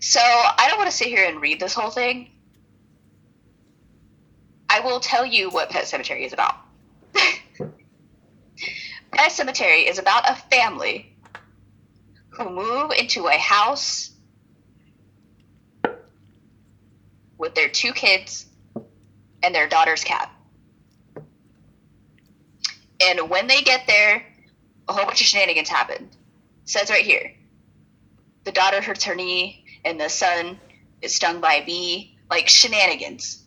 So I don't want to sit here and read this whole thing. I will tell you what Pet Sematary is about. Pet Sematary is about a family who move into a house with their two kids and their daughter's cat. And when they get there, a whole bunch of shenanigans happen. It says right here the daughter hurts her knee and the son is stung by a bee, like shenanigans.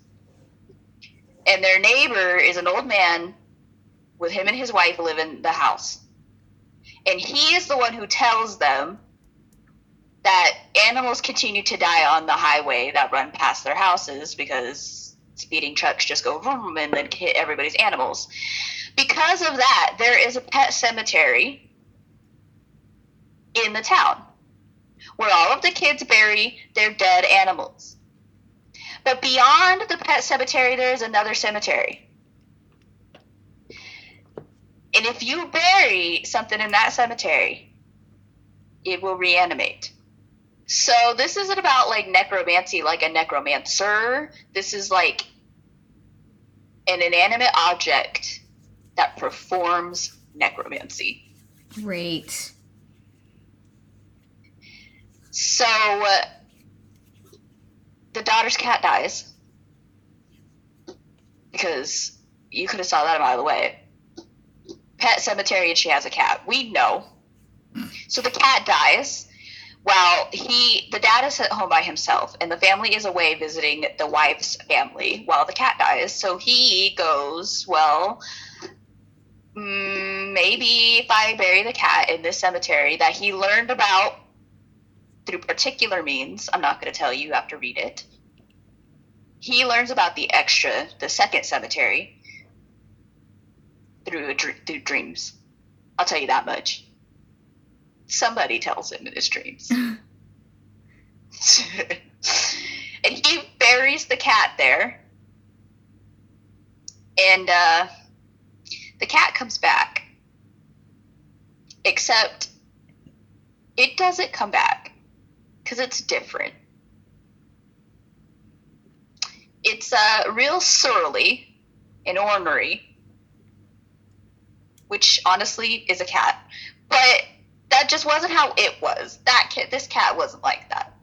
And their neighbor is an old man with him and his wife live in the house. And he is the one who tells them that animals continue to die on the highway that run past their houses because speeding trucks just go vroom and then hit everybody's animals. Because of that, there is a pet cemetery in the town where all of the kids bury their dead animals. But beyond the pet cemetery, there's another cemetery. And if you bury something in that cemetery, it will reanimate. So this isn't about like necromancy, like a necromancer. This is like an inanimate object that performs necromancy. Great. So uh, the daughter's cat dies because you could have saw that a mile away. Pet cemetery, and she has a cat. We know. So the cat dies. While he, the dad is at home by himself, and the family is away visiting the wife's family while the cat dies. So he goes, well, mm, maybe if I bury the cat in this cemetery that he learned about through particular means, I'm not going to tell you, you have to read it. He learns about the extra, the second cemetery, through through dreams. I'll tell you that much. Somebody tells him in his dreams. and he buries the cat there. And uh, the cat comes back. Except it doesn't come back because it's different. It's uh, real surly and ornery, which honestly is a cat. But that just wasn't how it was. That cat, this cat wasn't like that.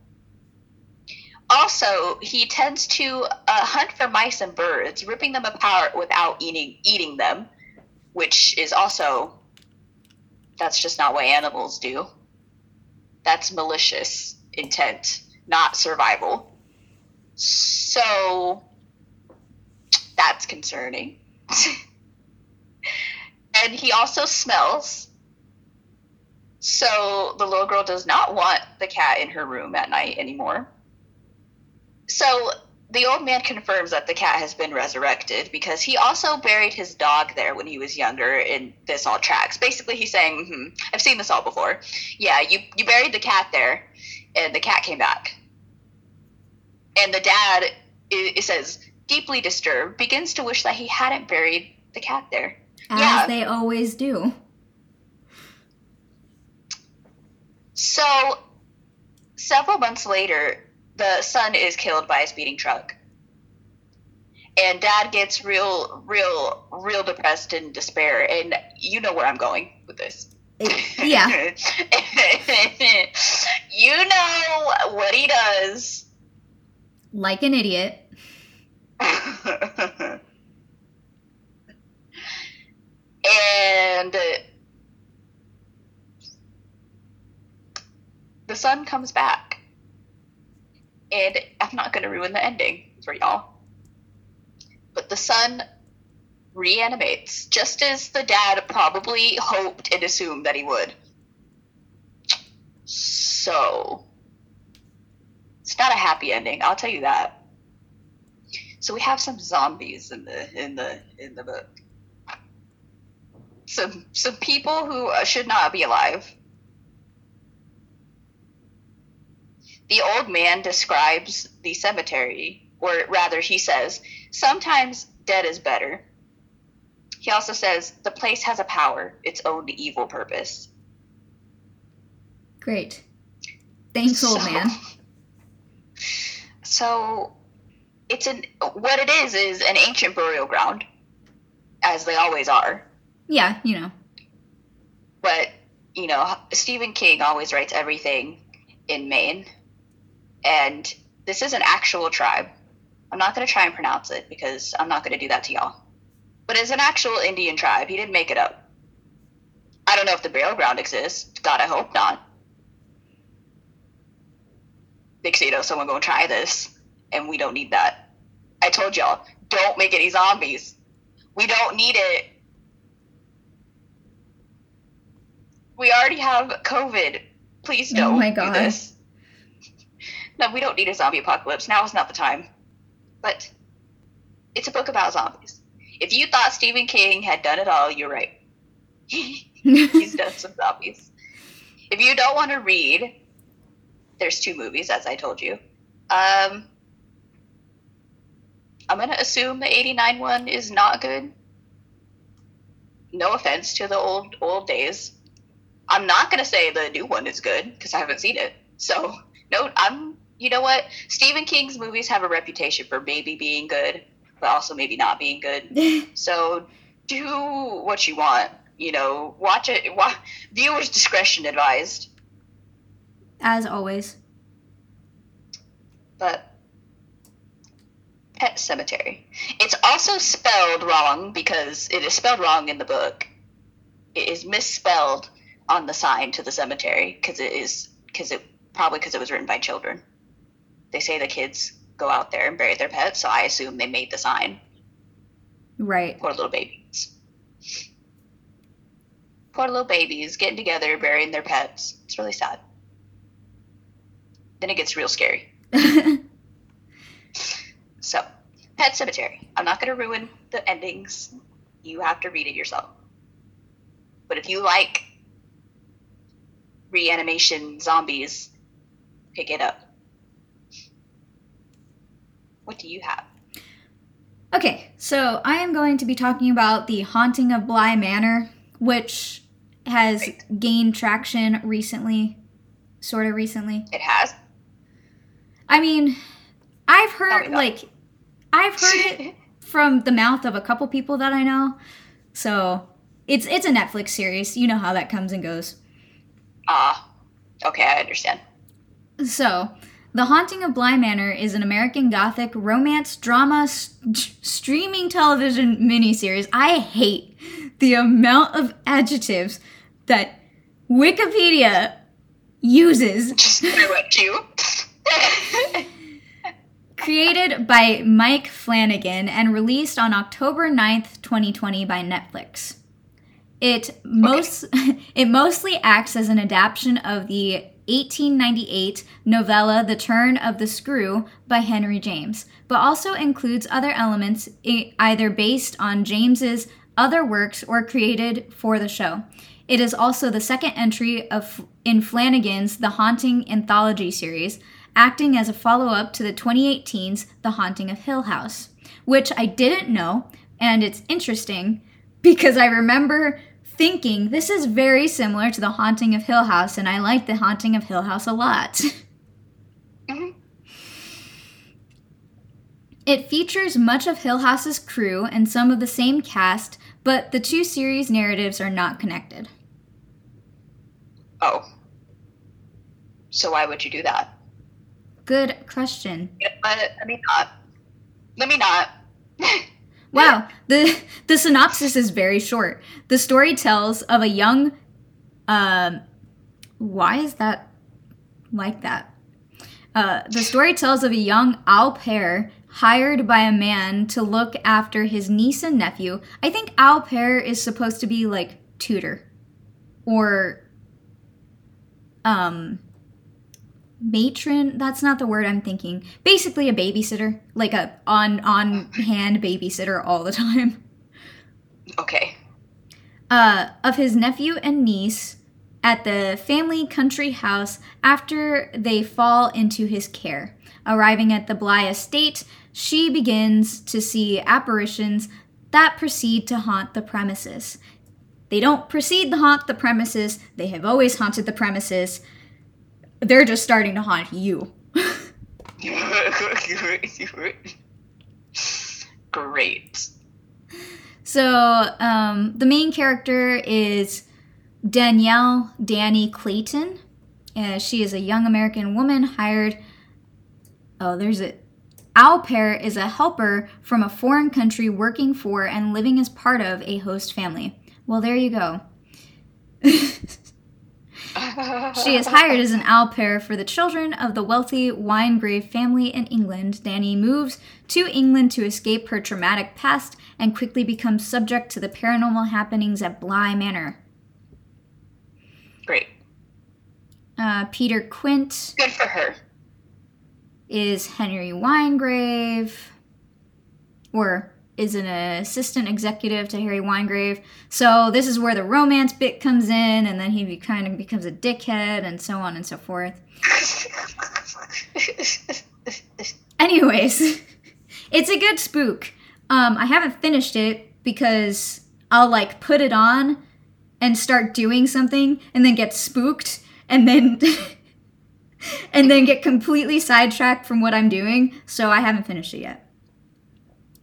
Also, he tends to uh, hunt for mice and birds, ripping them apart without eating eating them, which is also That's just not what animals do. That's malicious intent, not survival. So that's concerning. and he also smells. So the little girl does not want the cat in her room at night anymore. So the old man confirms that the cat has been resurrected because he also buried his dog there when he was younger, and this all tracks. Basically, he's saying, hmm, "I've seen this all before. Yeah, you you buried the cat there, and the cat came back." And the dad, it, it says, deeply disturbed, begins to wish that he hadn't buried the cat there. As yeah. they always do. So, several months later, the son is killed by a speeding truck. And dad gets real, real, real depressed and despair. And you know where I'm going with this. Yeah. you know what he does. Like an idiot. and the son comes back. And I'm not going to ruin the ending for y'all. But the son reanimates, just as the dad probably hoped and assumed that he would. So, it's not a happy ending, I'll tell you that. So we have some zombies in the in the in the book. Some some people who should not be alive. The old man describes the cemetery, or rather, he says, sometimes dead is better. He also says the place has a power, its own evil purpose. Great. Thanks, old man. So, it's an what it is is an ancient burial ground, as they always are. Yeah, you know. But you know, Stephen King always writes everything in Maine, and this is an actual tribe. I'm not going to try and pronounce it because I'm not going to do that to y'all. But it's an actual Indian tribe. He didn't make it up. I don't know if the burial ground exists. God, I hope not. Know, someone gonna try this, and we don't need that. I told y'all, don't make any zombies. We don't need it. We already have COVID. Please Oh don't my do God. this. No, we don't need a zombie apocalypse. Now is not the time. But it's a book about zombies. If you thought Stephen King had done it all, you're right. He's done some zombies. If you don't want to read, there's two movies, as I told you. Um, I'm gonna assume the '89 one is not good. No offense to the old old days. I'm not gonna say the new one is good because I haven't seen it. So no, I'm. You know what? Stephen King's movies have a reputation for maybe being good, but also maybe not being good. So do what you want. You know, watch it. Wa- viewers' discretion advised. As always. But Pet Sematary. It's also spelled wrong because it is spelled wrong in the book. It is misspelled on the sign to the cemetery because it is because it probably because it was written by children. They say the kids go out there and bury their pets, so I assume they made the sign. Right. Poor little babies. Poor little babies getting together, burying their pets. It's really sad. Then it gets real scary. So, Pet Sematary. I'm not going to ruin the endings. You have to read it yourself. But if you like reanimation zombies, pick it up. What do you have? okay, so I am going to be talking about The Haunting of Bly Manor, which has gained traction recently. Sort of recently. It has. I mean, I've heard like I've heard it from the mouth of a couple people that I know. So it's it's a Netflix series. You know how that comes and goes. Ah, okay, I understand. So, The Haunting of Bly Manor is an American Gothic romance drama st- streaming television miniseries. I hate the amount of adjectives that Wikipedia uses Just to. created by Mike Flanagan and released on October 9th, 2020 by Netflix. It most it mostly acts as an adaptation of the 1898 novella The Turn of the Screw by Henry James, but also includes other elements either based on James's other works or created for the show. It is also the second entry of in Flanagan's The Haunting anthology series, acting as a follow-up to the 2018's The Haunting of Hill House, which I didn't know, and it's interesting because I remember thinking this is very similar to The Haunting of Hill House, and I like The Haunting of Hill House a lot. Mhm. It features much of Hill House's crew and some of the same cast, but the two series narratives are not connected. Oh. So why would you do that? Good question. Know? Let me not. Let me not. Wow, the the synopsis is very short. The story tells of a young um why is that like that? Uh, the story tells of a young au pair hired by a man to look after his niece and nephew. I think au pair is supposed to be like tutor or um matron that's not the word i'm thinking basically a babysitter like a on on hand babysitter all the time okay. uh, of his nephew and niece at the family country house after they fall into his care. Arriving at the Bly estate, she begins to see apparitions that proceed to haunt the premises. They don't proceed to haunt the premises, they have always haunted the premises. They're just starting to haunt you. Great. So, um, the main character is Danielle Danny Clayton. Uh, she is a young American woman hired. Oh, there's a. Au pair is a helper from a foreign country working for and living as part of a host family. Well, there you go. She is hired as an au pair for the children of the wealthy Wingrave family in England. Danny moves to England to escape her traumatic past and quickly becomes subject to the paranormal happenings at Bly Manor. Great. Uh, Peter Quint Good for her. is Henry Wingrave, or is an assistant executive to Harry Wingrave. So this is where the romance bit comes in, and then he be, kind of becomes a dickhead, and so on and so forth. Anyways, it's a good spook. Um, I haven't finished it because I'll like put it on and start doing something and then get spooked and then and then get completely sidetracked from what I'm doing. So I haven't finished it yet.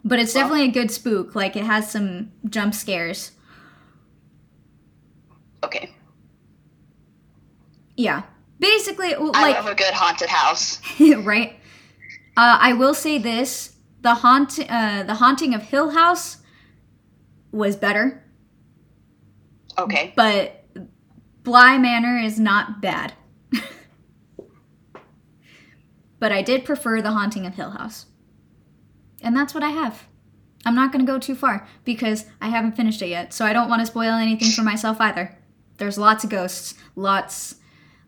But it's Well- definitely a good spook. Like it has some jump scares. okay. Yeah. Basically, I like love a good haunted house. right? Uh, I will say this: the haunt, uh, the haunting of Hill House was better, Okay. but Bly Manor is not bad. but I did prefer the haunting of Hill House, and that's what I have. I'm not going to go too far because I haven't finished it yet, so I don't want to spoil anything for myself either. There's lots of ghosts, lots,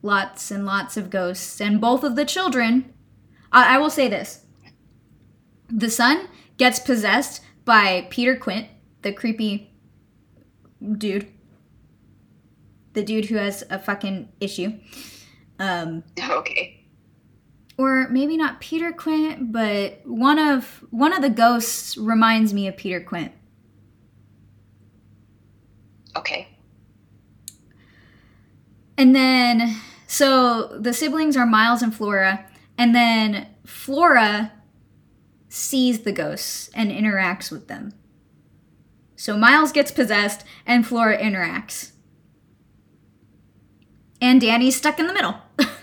lots and lots of ghosts, and both of the children. I, I will say this: the son gets possessed by Peter Quint, the creepy dude, the dude who has a fucking issue. Um, Okay. Or maybe not Peter Quint, but one of one of the ghosts reminds me of Peter Quint. Okay. And then, so the siblings are Miles and Flora, and then Flora sees the ghosts and interacts with them. So Miles gets possessed, and Flora interacts. And Danny's stuck in the middle.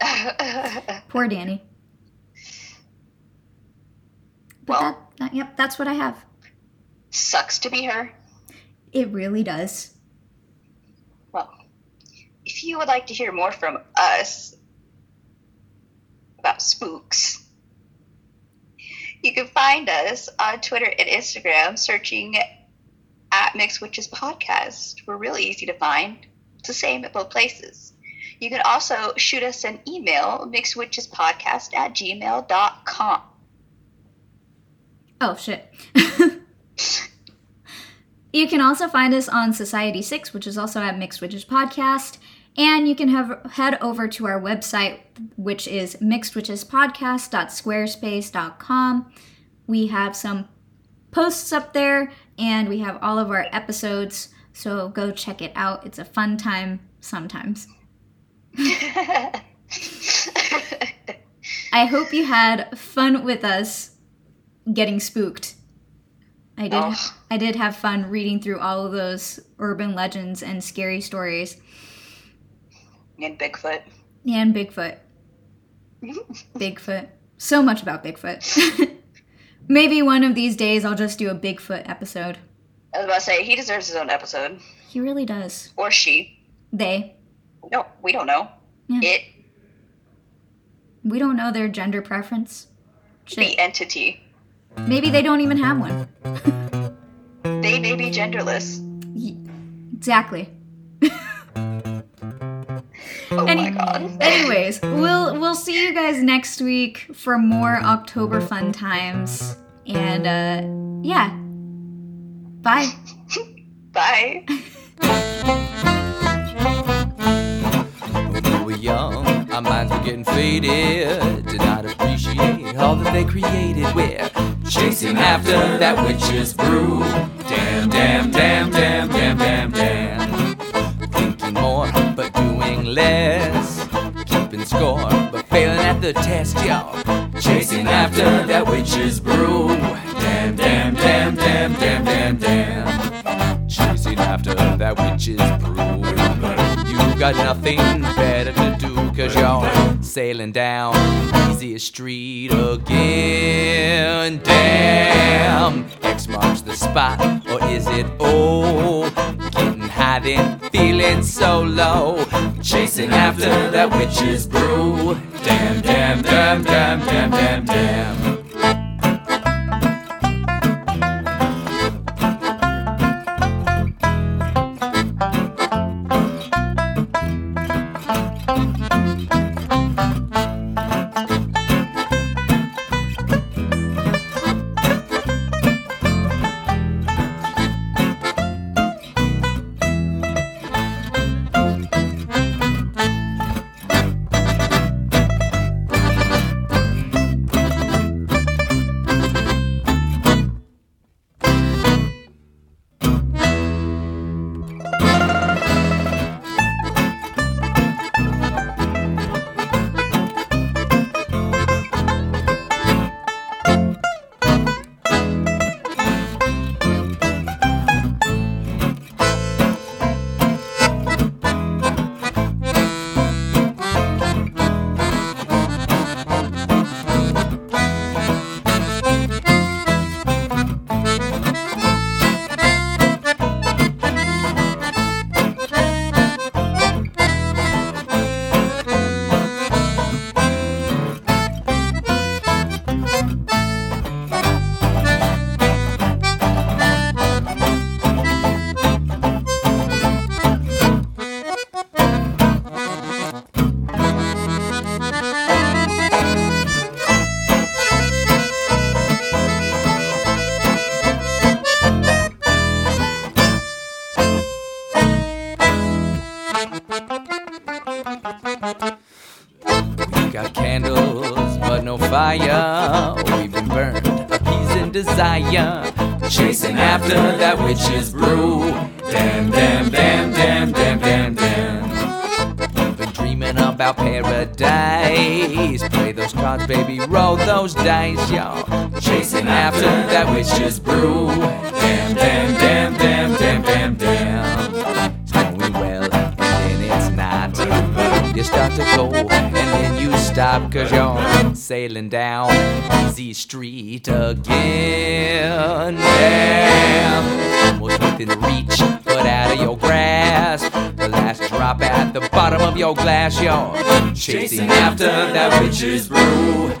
Poor Danny. But Well. that, that, yep, that's what I have. Sucks to be her. It really does. Well, if you would like to hear more from us about spooks, you can find us on Twitter and Instagram searching at Mixed Witches Podcast. We're really easy to find. It's the same at both places. You can also shoot us an email, mixedwitchespodcast at gmail.com. Oh, shit. you can also find us on Society 6, which is also at Mixed Witches Podcast. And you can have, head over to our website, which is mixedwitchespodcast.squarespace.com. We have some posts up there, and we have all of our episodes. So go check it out. It's a fun time sometimes. I hope you had fun with us getting spooked. I did. Oh. I did have fun reading through all of those urban legends and scary stories. and Bigfoot. And Bigfoot. Bigfoot. So much about Bigfoot. Maybe one of these days I'll just do a Bigfoot episode. I was about to say, he deserves his own episode. He really does. Or she. They. No, we don't know. Yeah. It, We don't know their gender preference. Shit. the entity. Maybe they don't even have one. They may be genderless. Exactly. Oh Any- my god. Anyways, we'll we'll see you guys next week for more October fun times. And uh yeah. Bye. Bye. Young, our minds were getting faded. Did not appreciate all that they created. We're chasing after that witch's brew. Damn, damn, damn, damn, damn, damn, damn. Thinking more, but doing less. Keeping score, but failing at the test, y'all. Chasing after that witch's brew. Damn, damn, damn, damn, damn, damn, damn. Chasing after that witch's brew. Got nothing better to do, cause you're sailing down the easiest street again. Damn, X marks the spot, or is it O? Getting high then, feeling so low. Chasing after that witch's brew. Damn, damn, damn, damn, damn, damn, damn. Those dice, y'all. Chasing after that witch's brew. Damn, damn, damn, damn, damn, damn, damn. It's going well, and then it's not. You start to go, and then you stop, cause you're sailing down easy street again. Damn, almost within reach, but out of your grasp. The last drop at the bottom of your glass, you're chasing after that witch's brew.